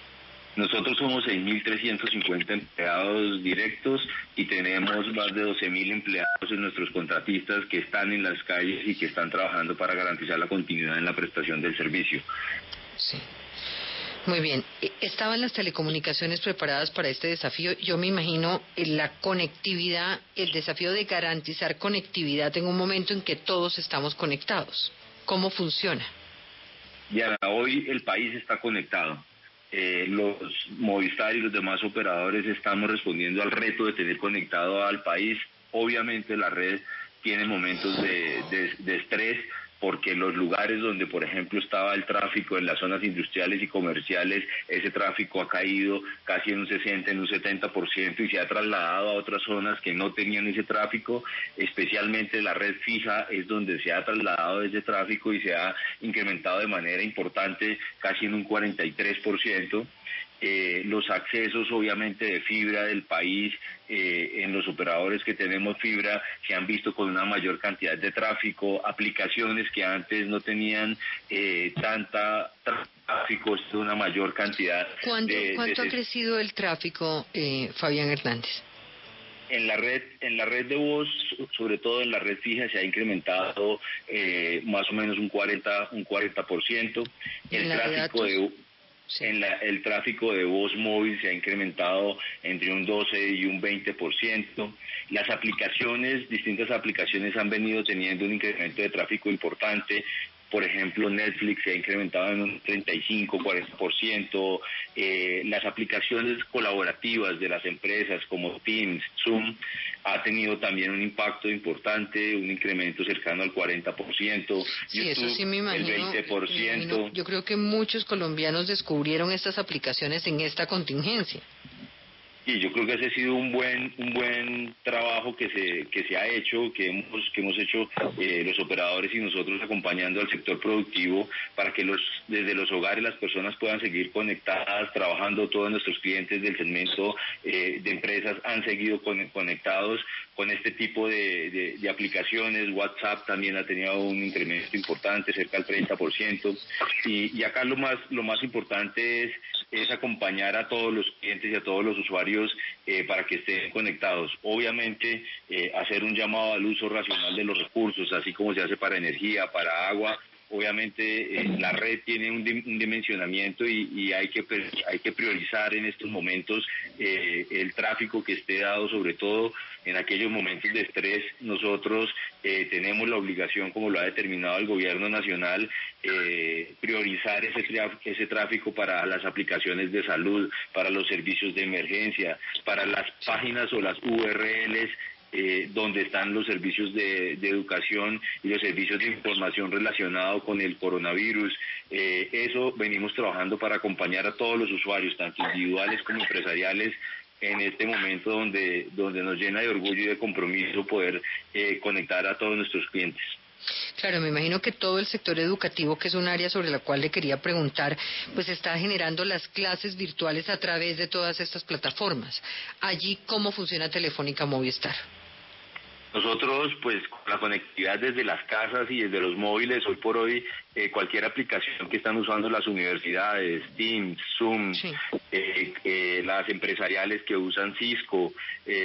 Nosotros somos 6.350 empleados directos y tenemos más de 12.000 empleados en nuestros contratistas que están en las calles y que están trabajando para garantizar la continuidad en la prestación del servicio. Sí. Muy bien. E, ¿Estaban las telecomunicaciones preparadas para este desafío? Yo me imagino eh, la conectividad, el desafío de garantizar conectividad en un momento en que todos estamos conectados. ¿Cómo funciona? Ya, hoy el país está conectado. Eh, los Movistar y los demás operadores estamos respondiendo al reto de tener conectado al país. Obviamente la red tiene momentos de estrés, porque los lugares donde, por ejemplo, estaba el tráfico en las zonas industriales y comerciales, ese tráfico ha caído casi en un 60, en un 70% y se ha trasladado a otras zonas que no tenían ese tráfico, especialmente la red fija es donde se ha trasladado ese tráfico y se ha incrementado de manera importante, casi en un 43%. Eh, los accesos obviamente de fibra del país eh, en los operadores que tenemos fibra se han visto con una mayor cantidad de tráfico, aplicaciones que antes no tenían eh, tanta tráfico, es una mayor cantidad. ¿Cuánto, ¿cuánto ha crecido el tráfico, Fabián Hernández? en la red en la red de voz sobre todo en la red fija se ha incrementado más o menos un 40 un 40% el tráfico de en el tráfico de voz móvil se ha incrementado entre un 12 y un 20%. Las aplicaciones, distintas aplicaciones han venido teniendo un incremento de tráfico importante. Por ejemplo, Netflix se ha incrementado en un 35, 40%. Eh, las aplicaciones colaborativas de las empresas como Teams, Zoom, ha tenido también un impacto importante, un incremento cercano al 40%. Sí, eso sí me imagino, el 20%. Yo creo que muchos colombianos descubrieron estas aplicaciones en esta contingencia. Y yo creo que ese ha sido un buen un buen trabajo que se que se ha hecho, que hemos que hemos hecho eh, los operadores y nosotros acompañando al sector productivo para que los desde los hogares las personas puedan seguir conectadas, trabajando. Todos nuestros clientes del segmento eh, de empresas han seguido conectados con este tipo de, de, aplicaciones. WhatsApp también ha tenido un incremento importante, cerca del 30%. Y, y acá lo más lo más importante es es acompañar a todos los clientes y a todos los usuarios eh, para que estén conectados. Obviamente, eh, hacer un llamado al uso racional de los recursos, así como se hace para energía, para agua, obviamente eh, la red tiene un, dimensionamiento y, hay que hay que priorizar en estos momentos eh, el tráfico que esté dado sobre todo en aquellos momentos de estrés. Nosotros eh, tenemos la obligación como lo ha determinado el gobierno nacional priorizar ese ese tráfico para las aplicaciones de salud para los servicios de emergencia para las páginas o las URLs eh, donde están los servicios de, educación y los servicios de información relacionados con el coronavirus. Eh, eso venimos trabajando para acompañar a todos los usuarios, tanto individuales como empresariales, en este momento donde, donde nos llena de orgullo y de compromiso poder eh, conectar a todos nuestros clientes. Claro, me imagino que todo el sector educativo, que es un área sobre la cual le quería preguntar, pues está generando las clases virtuales a través de todas estas plataformas. Allí, ¿cómo funciona Telefónica Movistar? Nosotros, pues, con la conectividad desde las casas y desde los móviles, hoy por hoy, eh, cualquier aplicación que están usando las universidades, Teams, Zoom, eh, eh, las empresariales que usan Cisco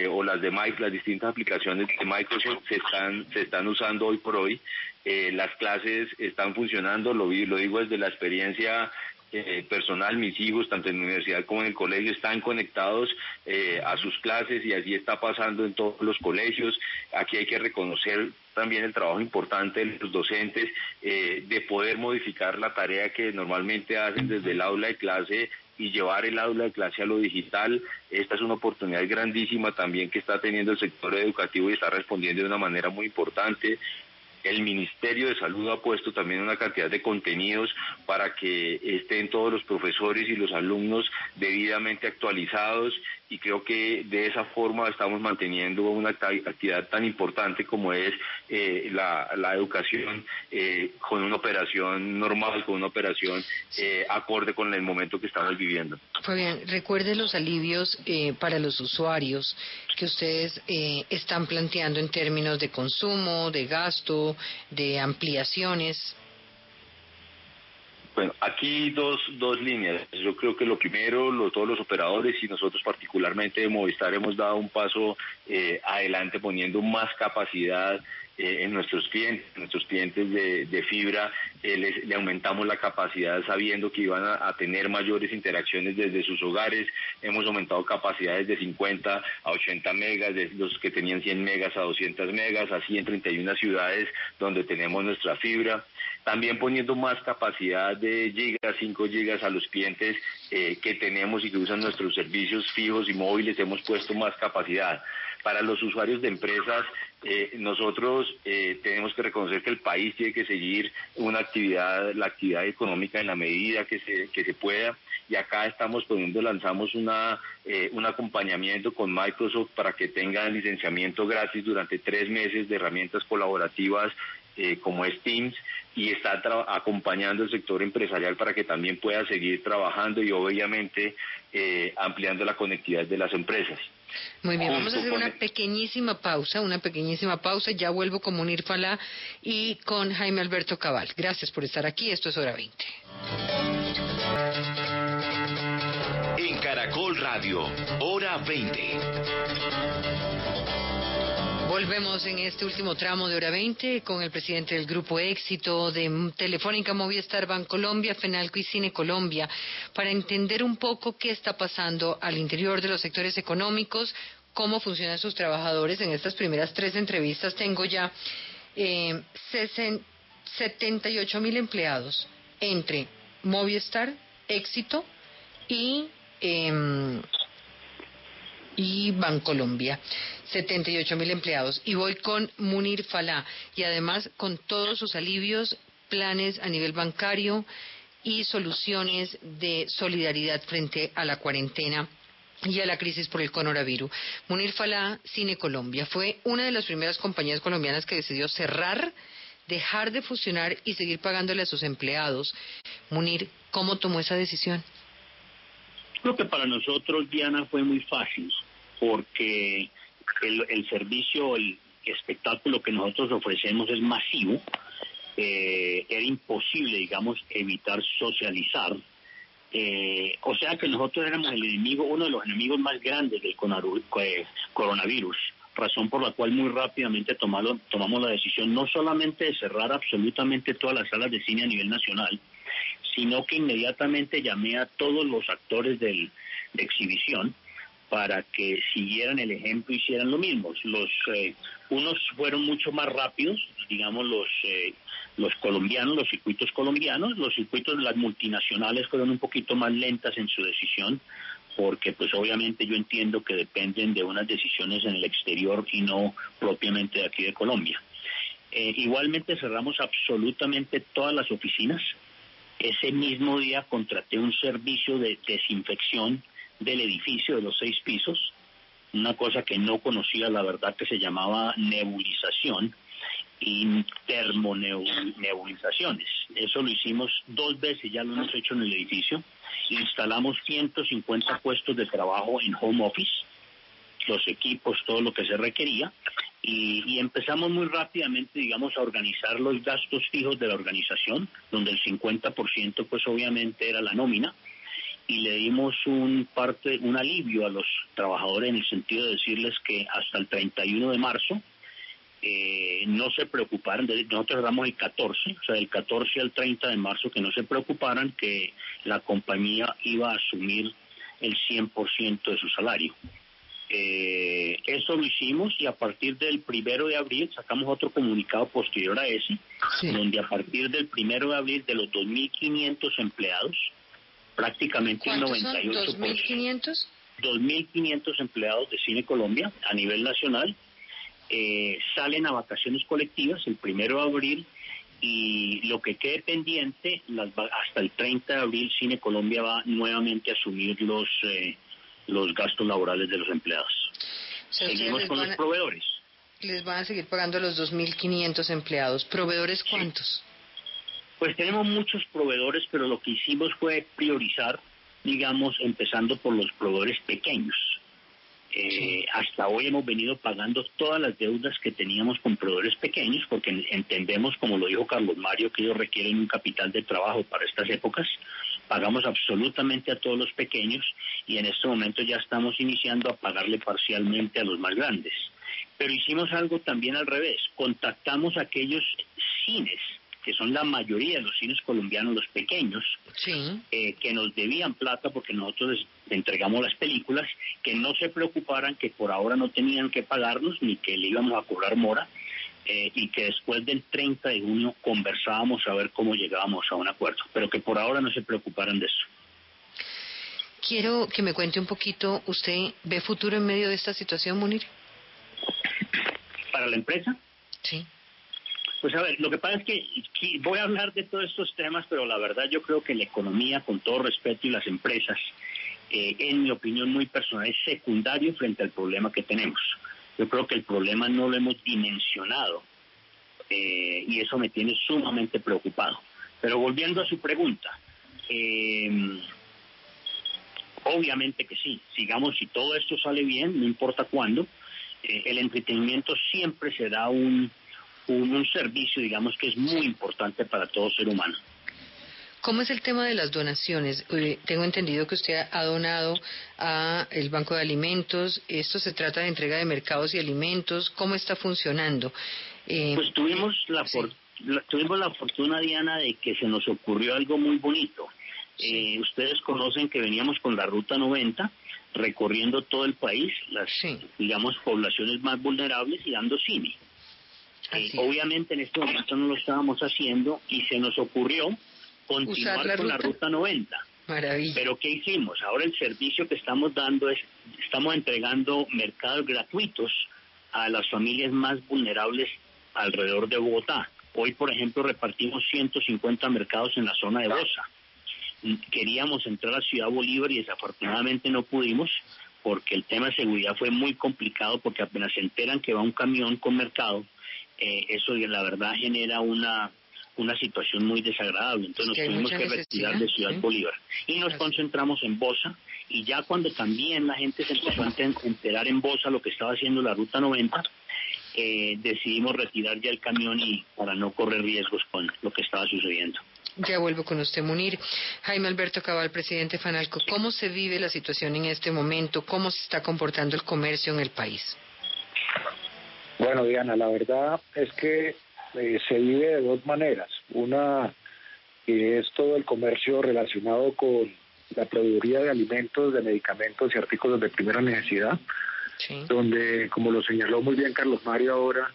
o las de Microsoft, las distintas aplicaciones de Microsoft se están, se están usando hoy por hoy. las clases están funcionando, lo, lo digo desde la experiencia eh, personal, mis hijos, tanto en la universidad como en el colegio, están conectados eh, a sus clases y así está pasando en todos los colegios. Aquí hay que reconocer también el trabajo importante de los docentes eh, de poder modificar la tarea que normalmente hacen desde el aula de clase y llevar el aula de clase a lo digital. Esta es una oportunidad grandísima también que está teniendo el sector educativo y está respondiendo de una manera muy importante. El Ministerio de Salud ha puesto también una cantidad de contenidos para que estén todos los profesores y los alumnos debidamente actualizados y creo que de esa forma estamos manteniendo una actividad tan importante como es eh, la, educación eh, con una operación normal, con una operación eh, acorde con el momento que estamos viviendo. Fabián, recuerde los alivios para los usuarios que ustedes están planteando en términos de consumo, de gasto, de ampliaciones. Bueno, aquí dos, dos líneas. Yo creo que lo primero, lo, todos los operadores y nosotros particularmente de Movistar hemos dado un paso eh, adelante poniendo más capacidad eh, en nuestros clientes, nuestros clientes de, fibra, eh, le aumentamos la capacidad sabiendo que iban a, tener mayores interacciones desde sus hogares, hemos aumentado capacidades de 50 a 80 megas, de los que tenían 100 megas a 200 megas, así en 31 ciudades donde tenemos nuestra fibra. También poniendo más capacidad de gigas, 5 gigas a los clientes eh, que tenemos y que usan nuestros servicios fijos y móviles, hemos puesto más capacidad. Para los usuarios de empresas, eh, nosotros eh, tenemos que reconocer que el país tiene que seguir una actividad, la actividad económica en la medida que se, pueda. Y acá estamos poniendo, lanzamos una, un acompañamiento con Microsoft para que tengan licenciamiento gratis durante tres meses de herramientas colaborativas como es Teams y está acompañando el sector empresarial para que también pueda seguir trabajando y obviamente eh, ampliando la conectividad de las empresas. Muy bien, vamos a hacer una pequeñísima pausa, una pequeñísima pausa. Ya vuelvo con Munir Falá y con Jaime Alberto Cabal. Gracias por estar aquí. Esto es Hora 20. En Caracol Radio, Hora 20. Volvemos en este último tramo de hora 20 con el presidente del Grupo Éxito de Telefónica Movistar Colombia, Fenalco y Cine Colombia, para entender un poco qué está pasando al interior de los sectores económicos, cómo funcionan sus trabajadores. En estas primeras tres entrevistas tengo ya eh, 78 mil empleados entre Movistar, Éxito y eh, y Bancolombia. 78 mil empleados. Y voy con Munir Falá y además con todos sus alivios, planes a nivel bancario y soluciones de solidaridad frente a la cuarentena y a la crisis por el coronavirus. Munir Falá, Cine Colombia, fue una de las primeras compañías colombianas que decidió cerrar, dejar de fusionar y seguir pagándole a sus empleados. Munir, ¿cómo tomó esa decisión? Creo que para nosotros, Diana, fue muy fácil, porque el, servicio, el espectáculo que nosotros ofrecemos es masivo. Eh, era imposible, digamos, evitar socializar. Eh, o sea que nosotros éramos el enemigo, uno de los enemigos más grandes del eh, coronavirus, razón por la cual muy rápidamente tomamos, tomamos la decisión no solamente de cerrar absolutamente todas las salas de cine a nivel nacional, sino que inmediatamente llamé a todos los actores del, de exhibición para que siguieran el ejemplo y hicieran lo mismo. Los eh, unos fueron mucho más rápidos, digamos los eh, los colombianos, los circuitos colombianos, los circuitos las multinacionales fueron un poquito más lentas en su decisión, porque pues obviamente yo entiendo que dependen de unas decisiones en el exterior y no propiamente de aquí de Colombia. Eh, igualmente cerramos absolutamente todas las oficinas. Ese mismo día contraté un servicio de desinfección del edificio de los seis pisos, una cosa que no conocía la verdad que se llamaba nebulización y termonebulizaciones. Eso lo hicimos dos veces, ya lo hemos hecho en el edificio. Instalamos 150 puestos de trabajo en home office, los equipos, todo lo que se requería, y, y, empezamos muy rápidamente, digamos, a organizar los gastos fijos de la organización, donde el 50% pues obviamente era la nómina, y le dimos un parte, un alivio a los trabajadores en el sentido de decirles que hasta el 31 de marzo eh, no se preocuparan, nosotros damos el 14, o sea, del 14 al 30 de marzo, que no se preocuparan que la compañía iba a asumir el 100% de su salario. Eh, eso lo hicimos y a partir del primero de abril sacamos otro comunicado posterior a ese, donde a partir del primero de abril de los 2.500 empleados, prácticamente un 98%. Son? ¿2.500? 2.500 empleados de Cine Colombia a nivel nacional eh, salen a vacaciones colectivas el primero de abril y lo que quede pendiente las, hasta el 30 de abril Cine Colombia va nuevamente a asumir los eh, los gastos laborales de los empleados. Seguimos con los proveedores. Les van a seguir pagando los 2.500 empleados. ¿Proveedores cuántos? Pues tenemos muchos proveedores, pero lo que hicimos fue priorizar, digamos, empezando por los proveedores pequeños. Eh, hasta hoy hemos venido pagando todas las deudas que teníamos con proveedores pequeños, porque entendemos, como lo dijo Carlos Mario, que ellos requieren un capital de trabajo para estas épocas. Pagamos absolutamente a todos los pequeños y en este momento ya estamos iniciando a pagarle parcialmente a los más grandes. Pero hicimos algo también al revés. Contactamos a aquellos cines que son la mayoría de los cines colombianos, los pequeños, eh, que nos debían plata porque nosotros les entregamos las películas, que no se preocuparan que por ahora no tenían que pagarnos ni que le íbamos a cobrar mora. Eh, y que después del 30 de junio conversábamos a ver cómo llegábamos a un acuerdo, pero que por ahora no se preocuparan de eso. Quiero que me cuente un poquito, ¿usted ve futuro en medio de esta situación, Munir? ¿Para la empresa? Sí. Pues a ver, lo que pasa es que voy a hablar de todos estos temas, pero la verdad yo creo que la economía, con todo respeto, y las empresas, eh, en mi opinión muy personal, es secundario frente al problema que tenemos. Yo creo que el problema no lo hemos dimensionado eh, y eso me tiene sumamente preocupado. Pero volviendo a su pregunta, eh, obviamente que sí, sigamos, si todo esto sale bien, no importa cuándo, el entretenimiento siempre será un un, servicio, digamos, que es muy importante para todo ser humano. ¿Cómo es el tema de las donaciones? Eh, tengo entendido que usted ha donado a el Banco de Alimentos. Esto se trata de entrega de mercados y alimentos. ¿Cómo está funcionando? Eh, pues tuvimos la, tuvimos la fortuna, Diana, de que se nos ocurrió algo muy bonito. Eh, ustedes conocen que veníamos con la Ruta 90 recorriendo todo el país, las, digamos, poblaciones más vulnerables y dando cine. Eh, obviamente en este momento no lo estábamos haciendo y se nos ocurrió continuar con la ruta 90. Maravilla. Pero ¿qué hicimos? Ahora el servicio que estamos dando es, estamos entregando mercados gratuitos a las familias más vulnerables alrededor de Bogotá. Hoy, por ejemplo, repartimos 150 mercados en la zona de Bosa. Queríamos entrar a Ciudad Bolívar y desafortunadamente no pudimos porque el tema de seguridad fue muy complicado porque apenas se enteran que va un camión con mercado, eh, eso la verdad genera una una situación muy desagradable. Entonces nos tuvimos que retirar de Ciudad Bolívar y nos concentramos en Bosa y ya cuando también la gente se empezó a enterar en Bosa lo que estaba haciendo la Ruta 90, eh, decidimos retirar ya el camión y para no correr riesgos con lo que estaba sucediendo. Ya vuelvo con usted, Munir. Jaime Alberto Cabal, presidente Fanalco, ¿cómo se vive la situación en este momento? ¿Cómo se está comportando el comercio en el país? Bueno, Diana, la verdad es que eh, se vive de dos maneras. Una es todo el comercio relacionado con la proveeduría de alimentos, de medicamentos y artículos de primera necesidad, donde, como lo señaló muy bien Carlos Mario ahora,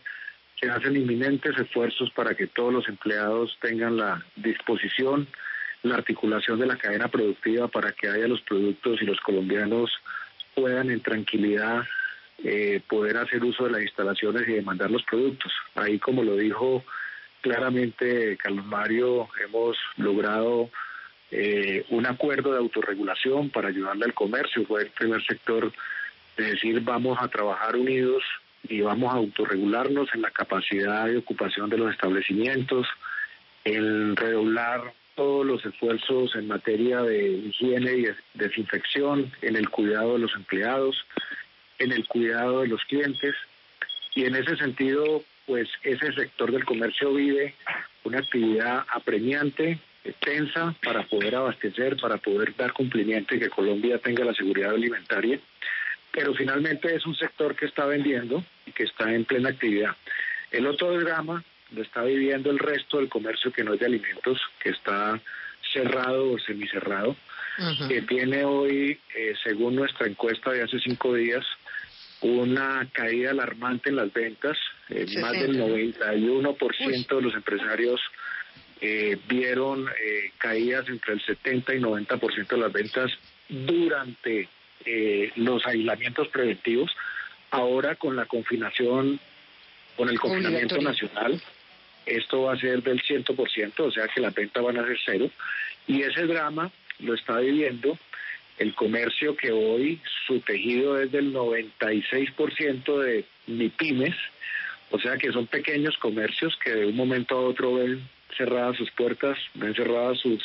se hacen inminentes esfuerzos para que todos los empleados tengan la disposición, la articulación de la cadena productiva para que haya los productos y los colombianos puedan en tranquilidad eh, poder hacer uso de las instalaciones y demandar los productos. Ahí, como lo dijo claramente Carlos Mario, hemos logrado eh, un acuerdo de autorregulación para ayudarle al comercio. Fue el primer sector de decir vamos a trabajar unidos y vamos a autorregularnos en la capacidad de ocupación de los establecimientos, en redoblar todos los esfuerzos en materia de higiene y desinfección, en el cuidado de los empleados, en el cuidado de los clientes Y en ese sentido, pues ese sector del comercio vive una actividad apremiante, tensa, para poder abastecer, para poder dar cumplimiento y que Colombia tenga la seguridad alimentaria. Pero finalmente es un sector que está vendiendo y que está en plena actividad. El otro drama lo está viviendo el resto del comercio que no es de alimentos, que está cerrado o semicerrado, que tiene hoy, eh, según nuestra encuesta de hace cinco días, una caída alarmante en las ventas. Eh, más del 91% de los empresarios eh, vieron eh, caídas entre el 70 y 90% de las ventas durante eh, los aislamientos preventivos. Ahora con la confinación, con el confinamiento nacional, esto va a ser del 100%, o sea que las ventas van a ser cero. Y ese drama lo está viviendo el comercio que hoy su tejido es del 96% de MIPIMES, o sea que son pequeños comercios que de un momento a otro ven cerradas sus puertas, ven cerradas sus,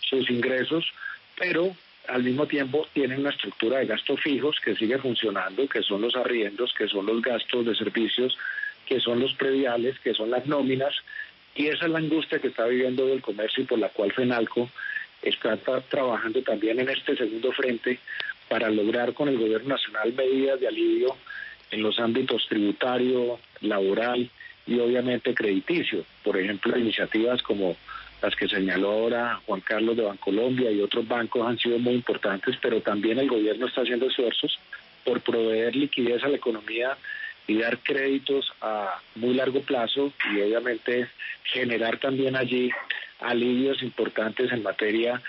sus ingresos, pero al mismo tiempo tienen una estructura de gastos fijos que sigue funcionando, que son los arriendos, que son los gastos de servicios, que son los prediales, que son las nóminas, y esa es la angustia que está viviendo el comercio y por la cual FENALCO está trabajando también en este segundo frente para lograr con el gobierno nacional medidas de alivio en los ámbitos tributario, laboral y obviamente crediticio. Por ejemplo, iniciativas como las que señaló ahora Juan Carlos de Bancolombia y otros bancos han sido muy importantes, pero también el gobierno está haciendo esfuerzos por proveer liquidez a la economía y dar créditos a muy largo plazo y obviamente generar también allí alivios importantes en materia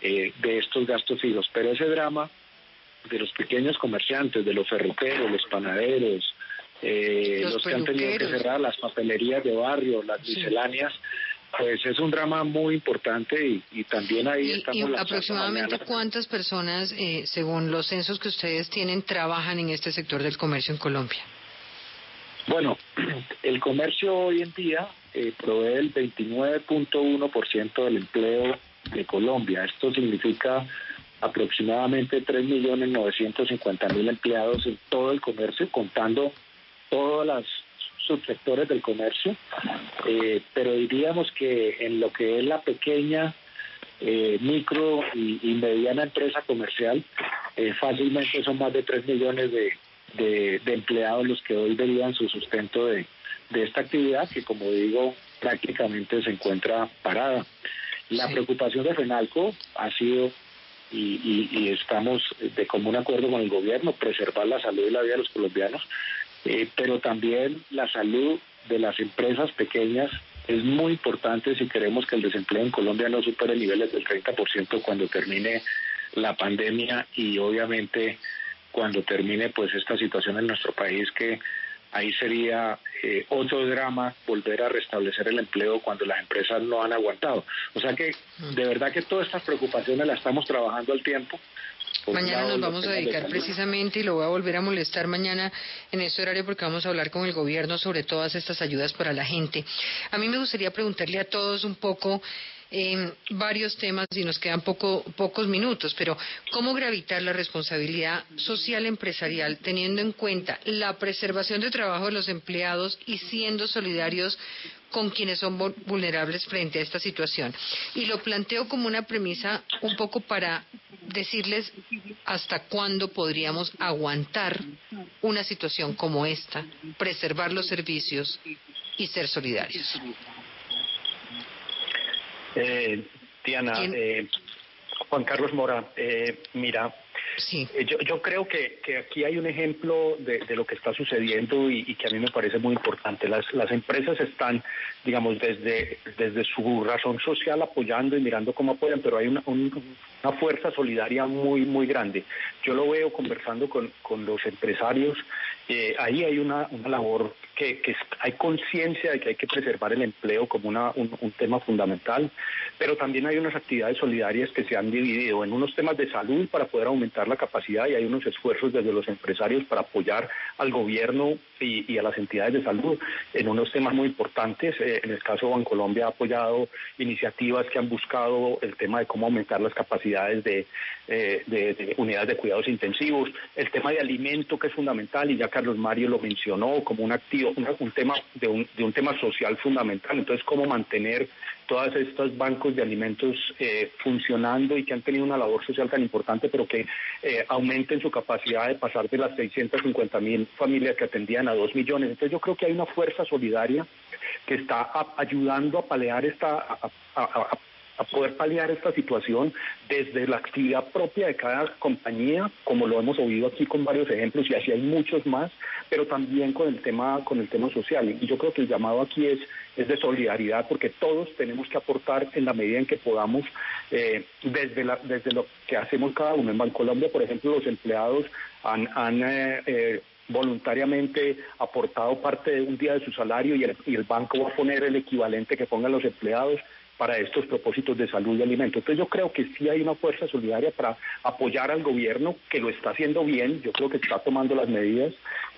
eh, de estos gastos fijos. Pero ese drama de los pequeños comerciantes, de los ferreteros, los panaderos, eh, los, que han tenido que cerrar las papelerías de barrio, las misceláneas, pues es un drama muy importante y, también ahí estamos. ¿Y aproximadamente cuántas personas, eh, según los censos que ustedes tienen, trabajan en este sector del comercio en Colombia? Bueno, (clears throat) el comercio hoy en día eh, provee el 29.1% del empleo de Colombia. Esto significa aproximadamente 3.950.000 empleados en todo el comercio, contando todos los subsectores del comercio, eh, pero diríamos que en lo que es la pequeña, eh, micro y, mediana empresa comercial, eh, fácilmente son más de 3 millones de, de, empleados los que hoy derivan su sustento de, de esta actividad que, como digo, prácticamente se encuentra parada. La preocupación de FENALCO ha sido, y, y, estamos de común acuerdo con el gobierno, preservar la salud y la vida de los colombianos, eh, pero también la salud de las empresas pequeñas es muy importante si queremos que el desempleo en Colombia no supere niveles del 30% cuando termine la pandemia y obviamente cuando termine pues esta situación en nuestro país que ahí sería eh, otro drama volver a restablecer el empleo cuando las empresas no han aguantado. O sea que mm. de verdad que todas estas preocupaciones las estamos trabajando al tiempo. mañana nos vamos a dedicar precisamente y lo voy a volver a molestar mañana en este horario porque vamos a hablar con el gobierno sobre todas estas ayudas para la gente. A mí me gustaría preguntarle a todos un poco en varios temas y nos quedan poco, pocos minutos, pero ¿cómo gravitar la responsabilidad social empresarial teniendo en cuenta la preservación de trabajo de los empleados y siendo solidarios con quienes son vulnerables frente a esta situación? Y lo planteo como una premisa un poco para decirles hasta cuándo podríamos aguantar una situación como esta, preservar los servicios y ser solidarios. Eh, Diana, eh, Juan Carlos Mora, eh, mira, sí. Eh, yo, yo creo que, que aquí hay un ejemplo de, de lo que está sucediendo y, que a mí me parece muy importante. Las, las empresas están, digamos, desde, desde su razón social apoyando y mirando cómo apoyan, pero hay una, una fuerza solidaria muy, muy grande. Yo lo veo conversando con, con los empresarios, eh, ahí hay una, una labor que, que hay conciencia de que hay que preservar el empleo como una, un, un, tema fundamental, pero también hay unas actividades solidarias que se han dividido en unos temas de salud para poder aumentar la capacidad y hay unos esfuerzos desde los empresarios para apoyar al gobierno y, y a las entidades de salud en unos temas muy importantes. Eh, en el caso de Bancolombia ha apoyado iniciativas que han buscado el tema de cómo aumentar las capacidades capacidades de, eh, de, unidades de cuidados intensivos, el tema de alimento que es fundamental y ya Carlos Mario lo mencionó como un activo, un tema de un, de un tema social fundamental. Entonces, cómo mantener todos estos bancos de alimentos eh, funcionando y que han tenido una labor social tan importante, pero que eh, aumenten su capacidad de pasar de las 650 mil familias que atendían a 2 millones. Entonces yo creo que hay una fuerza solidaria que está ayudando a palear esta, poder paliar esta situación desde la actividad propia de cada compañía, como lo hemos oído aquí con varios ejemplos y así hay muchos más, pero también con el tema con el tema social. Y yo creo que el llamado aquí es es de solidaridad porque todos tenemos que aportar en la medida en que podamos eh, desde la, desde lo que hacemos cada uno. En Bancolombia, por ejemplo, los empleados han, eh, eh, voluntariamente aportado parte de un día de su salario y el banco va a poner el equivalente que pongan los empleados para estos propósitos de salud y alimento. Entonces yo creo que sí hay una fuerza solidaria para apoyar al gobierno que lo está haciendo bien, yo creo que está tomando las medidas,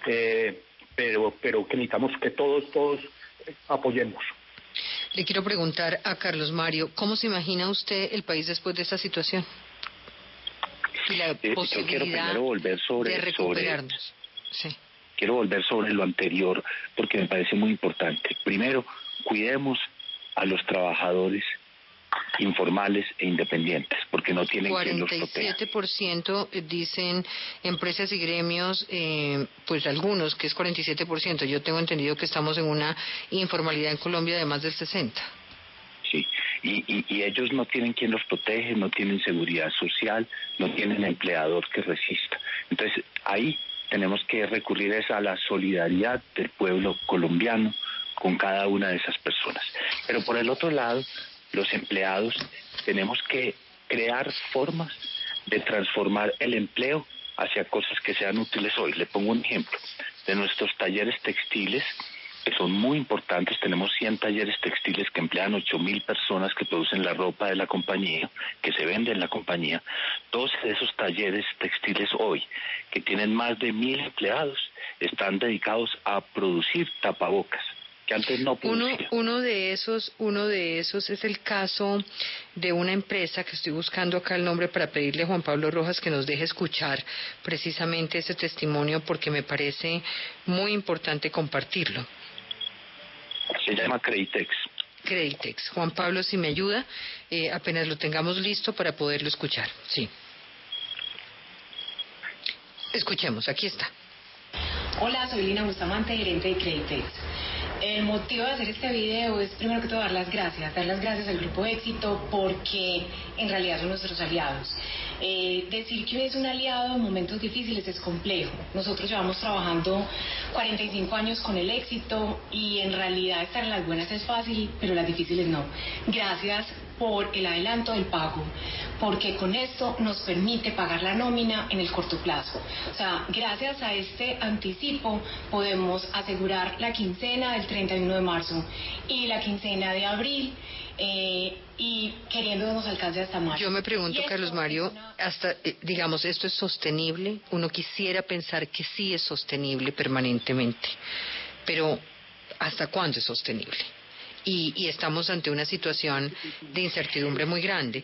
eh, pero, pero que necesitamos que todos, todos apoyemos. Le quiero preguntar a Carlos Mario, ¿cómo se imagina usted el país después de esta situación? Y la eh, posibilidad quiero volver sobre, de recuperarnos. sí. Quiero volver sobre lo anterior porque me parece muy importante. Primero, cuidemos a los trabajadores informales e independientes, porque no tienen 47% dicen empresas y gremios, eh, pues algunos, que es 47%. Yo tengo entendido que estamos en una informalidad en Colombia de más del 60%. Sí, y, y, ellos no tienen quien los protege, no tienen seguridad social, no tienen empleador que resista. Entonces, ahí tenemos que recurrir a la solidaridad del pueblo colombiano con cada una de esas personas. Pero por el otro lado, los empleados, tenemos que crear formas de transformar el empleo hacia cosas que sean útiles hoy. Le pongo un ejemplo. De nuestros talleres textiles, que son muy importantes, tenemos 100 talleres textiles que emplean 8 mil personas que producen la ropa de la compañía, que se vende en la compañía. Todos esos talleres textiles hoy, que tienen más de mil empleados, están dedicados a producir tapabocas que antes no uno, uno de esos uno de esos es el caso de una empresa que estoy buscando acá el nombre para pedirle a Juan Pablo Rojas que nos deje escuchar precisamente ese testimonio porque me parece muy importante compartirlo. Se llama Creditex. Creditex. Juan Pablo, si me ayuda, eh, apenas lo tengamos listo para poderlo escuchar. Sí. Escuchemos, aquí está. Hola, soy Lina Bustamante, gerente de Creditex. El motivo de hacer este video es primero que todo dar las gracias, dar las gracias al Grupo Éxito porque en realidad son nuestros aliados. Eh, decir que es un aliado en momentos difíciles es complejo. Nosotros llevamos trabajando 45 años con el éxito y en realidad estar en las buenas es fácil, pero las difíciles no. Gracias por el adelanto del pago, porque con esto nos permite pagar la nómina en el corto plazo. O sea, gracias a este anticipo podemos asegurar la quincena del 31 de marzo y la quincena de abril. Eh, y queriendo nos alcance hasta marzo. Yo me pregunto, Carlos Mario, hasta, eh, digamos, ¿esto es sostenible? Uno quisiera pensar que sí es sostenible permanentemente, pero ¿hasta cuándo es sostenible? Y, estamos ante una situación de incertidumbre muy grande.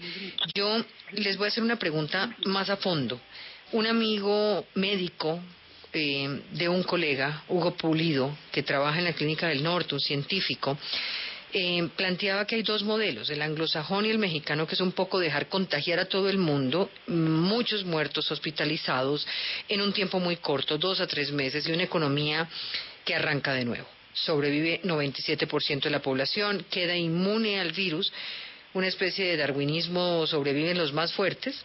Yo les voy a hacer una pregunta más a fondo. Un amigo médico eh, de un colega, Hugo Pulido, que trabaja en la Clínica del Norte, un científico, eh, planteaba que hay dos modelos, el anglosajón y el mexicano, que es un poco dejar contagiar a todo el mundo, muchos muertos hospitalizados en un tiempo muy corto, dos a tres meses, y una economía que arranca de nuevo sobrevive 97% de la población, queda inmune al virus, una especie de darwinismo sobreviven los más fuertes,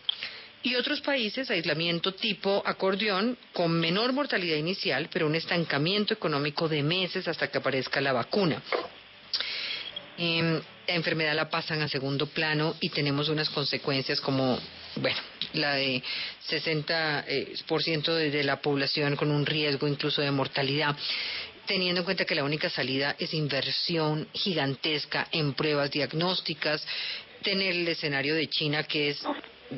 y otros países, aislamiento tipo acordeón, con menor mortalidad inicial, pero un estancamiento económico de meses hasta que aparezca la vacuna. Em, la enfermedad la pasan a segundo plano y tenemos unas consecuencias como, bueno, la de 60% eh, de la población con un riesgo incluso de mortalidad teniendo en cuenta que la única salida es inversión gigantesca en pruebas diagnósticas, tener el escenario de China que es,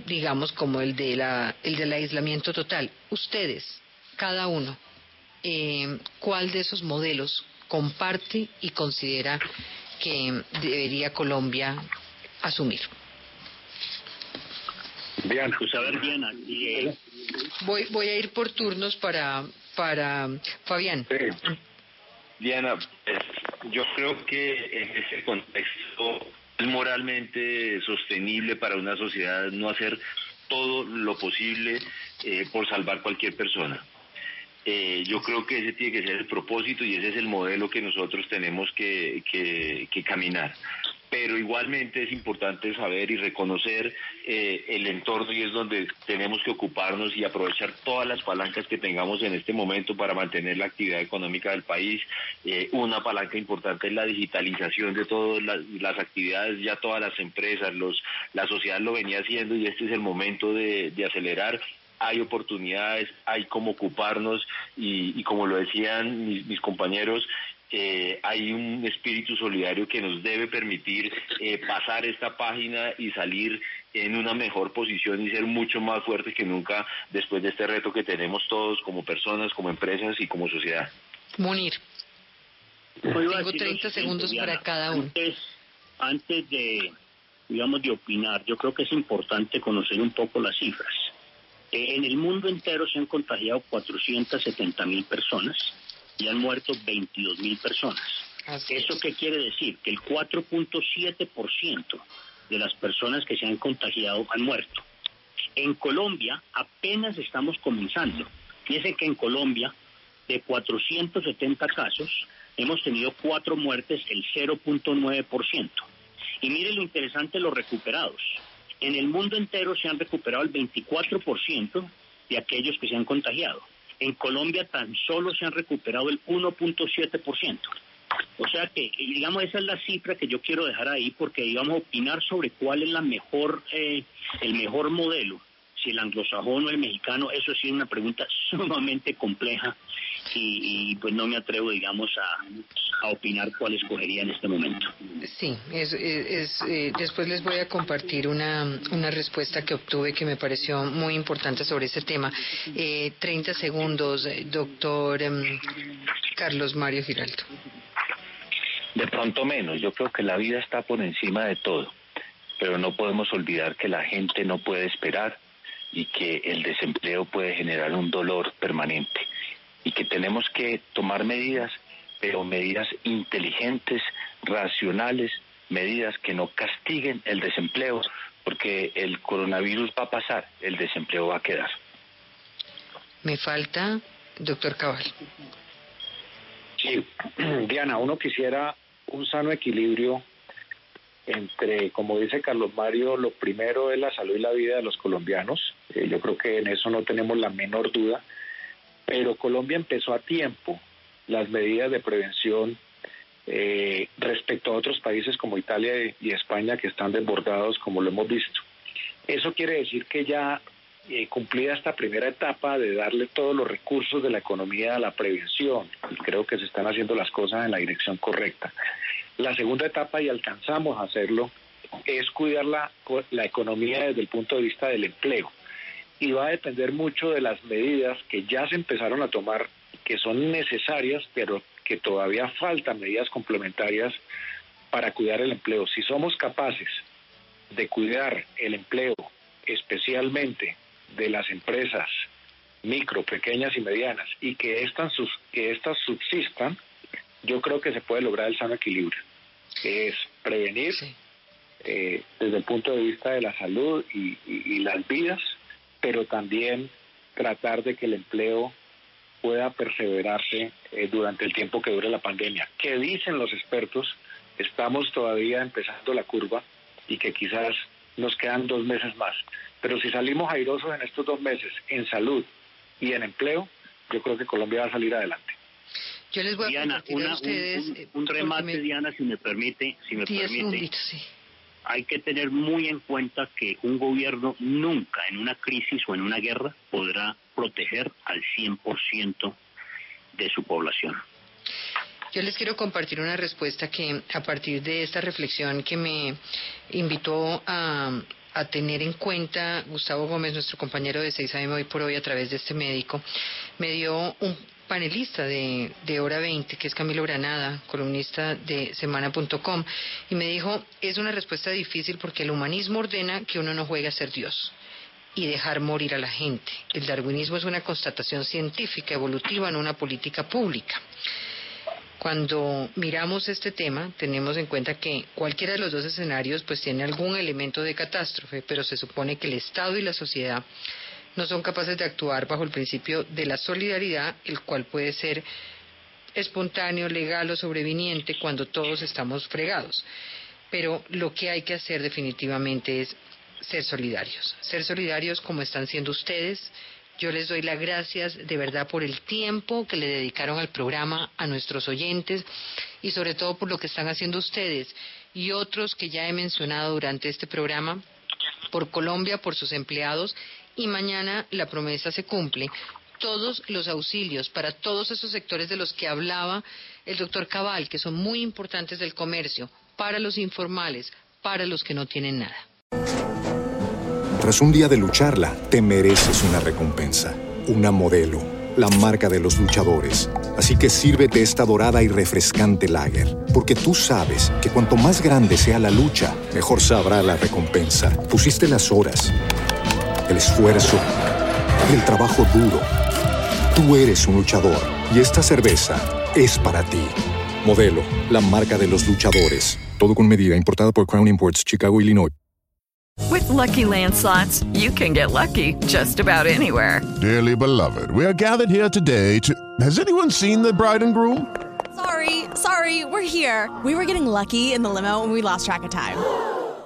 digamos, como el, de la, el del aislamiento total. Ustedes, cada uno, eh, ¿cuál de esos modelos comparte y considera que debería Colombia asumir? Diana. Pues a ver, Diana, y, Voy, voy a ir por turnos para, para Fabián. Diana, pues, yo creo que en ese contexto es moralmente sostenible para una sociedad no hacer todo lo posible eh, por salvar cualquier persona. Eh, yo creo que ese tiene que ser el propósito y ese es el modelo que nosotros tenemos que, que, que caminar pero igualmente es importante saber y reconocer eh, el entorno y es donde tenemos que ocuparnos y aprovechar todas las palancas que tengamos en este momento para mantener la actividad económica del país. Eh, una palanca importante es la digitalización de todas las, actividades, ya todas las empresas, los, la sociedad lo venía haciendo y este es el momento de, acelerar hay oportunidades, hay cómo ocuparnos y, como lo decían mis compañeros, eh, hay un espíritu solidario que nos debe permitir eh, pasar esta página y salir en una mejor posición y ser mucho más fuertes que nunca después de este reto que tenemos todos como personas, como empresas y como sociedad. Munir. Tengo 30 segundos para cada uno. Antes, de, digamos, de opinar, yo creo que es importante conocer un poco las cifras. Eh, en el mundo entero se han contagiado 470 mil personas y han muerto 22 mil personas. ¿Eso qué quiere decir? Que el 4.7% de las personas que se han contagiado han muerto. En Colombia apenas estamos comenzando. Fíjese que en Colombia, de 470 casos, hemos tenido cuatro muertes, el 0.9%. Y mire lo interesante, los recuperados. En el mundo entero se han recuperado el 24% de aquellos que se han contagiado. En Colombia tan solo se han recuperado el 1.7%. O sea que, digamos, esa es la cifra que yo quiero dejar ahí porque, digamos, opinar sobre cuál es la mejor, eh, el mejor modelo si el anglosajón o el mexicano, eso sí es una pregunta (laughs) sumamente compleja y, pues no me atrevo, digamos, a, opinar cuál escogería en este momento. Sí, es, eh, después les voy a compartir una, una respuesta que obtuve que me pareció muy importante sobre ese tema. Eh, 30 segundos, eh, doctor em, Carlos Mario Giraldo. De pronto menos, yo creo que la vida está por encima de todo, pero no podemos olvidar que la gente no puede esperar y que el desempleo puede generar un dolor permanente y que tenemos que tomar medidas, pero medidas inteligentes, racionales, medidas que no castiguen el desempleo, porque el coronavirus va a pasar, el desempleo va a quedar. Me falta, doctor Cabal. Sí, (clears throat) Diana, uno quisiera un sano equilibrio entre, como dice Carlos Mario, lo primero es la salud y la vida de los colombianos. Eh, yo creo que en eso no tenemos la menor duda. Pero Colombia empezó a tiempo las medidas de prevención eh, respecto a otros países como Italia y España que están desbordados, como lo hemos visto. Eso quiere decir que ya eh, cumplida esta primera etapa de darle todos los recursos de la economía a la prevención, y creo que se están haciendo las cosas en la dirección correcta. La segunda etapa, y alcanzamos a hacerlo, es cuidar la, la economía desde el punto de vista del empleo. Y va a depender mucho de las medidas que ya se empezaron a tomar, que son necesarias, pero que todavía faltan medidas complementarias para cuidar el empleo. Si somos capaces de cuidar el empleo, especialmente de las empresas micro, pequeñas y medianas, y que estas, que estas subsistan, yo creo que se puede lograr el sano equilibrio, que es prevenir eh, desde el punto de vista de la salud y, las vidas, pero también tratar de que el empleo pueda perseverarse eh, durante el tiempo que dure la pandemia. ¿Qué dicen los expertos? Estamos todavía empezando la curva y que quizás nos quedan dos meses más. Pero si salimos airosos en estos dos meses en salud y en empleo, yo creo que Colombia va a salir adelante. Yo les voy a Diana, una, ustedes. Un, eh, remate, Diana, si me permite. Si me permite. Hay que tener muy en cuenta que un gobierno nunca en una crisis o en una guerra podrá proteger al 100% de su población. Yo les quiero compartir una respuesta que a partir de esta reflexión que me invitó a, a tener en cuenta Gustavo Gómez, nuestro compañero de 6AM hoy por hoy a través de este médico, me dio un panelista de, de Hora 20, que es Camilo Granada, columnista de semana.com, y me dijo, es una respuesta difícil porque el humanismo ordena que uno no juegue a ser Dios. y dejar morir a la gente. El darwinismo es una constatación científica evolutiva, no una política pública. Cuando miramos este tema, tenemos en cuenta que cualquiera de los dos escenarios pues tiene algún elemento de catástrofe, pero se supone que el Estado y la sociedad no son capaces de actuar bajo el principio de la solidaridad, el cual puede ser espontáneo, legal o sobreviniente cuando todos estamos fregados. Pero lo que hay que hacer definitivamente es ser solidarios, ser solidarios como están siendo ustedes, yo les doy las gracias de verdad por el tiempo que le dedicaron al programa, a nuestros oyentes y sobre todo por lo que están haciendo ustedes y otros que ya he mencionado durante este programa, por Colombia, por sus empleados y mañana la promesa se cumple. Todos los auxilios para todos esos sectores de los que hablaba el doctor Cabal, que son muy importantes del comercio, para los informales, para los que no tienen nada. Tras un día de lucharla, te mereces una recompensa, una modelo, la marca de los luchadores. Así que sírvete esta dorada y refrescante lager, porque tú sabes que cuanto más grande sea la lucha, mejor sabrá la recompensa. Pusiste las horas, el esfuerzo, el trabajo duro. Tú eres un luchador y esta cerveza es para ti. Modelo, la marca de los luchadores. Todo con medida, importada por Crown Imports, Chicago, Illinois. With lucky landslots, you can get lucky just about anywhere. Dearly beloved, we are gathered here today to. Has anyone seen the bride and groom? Sorry, sorry, we're here. We were getting lucky in the limo and we lost track of time.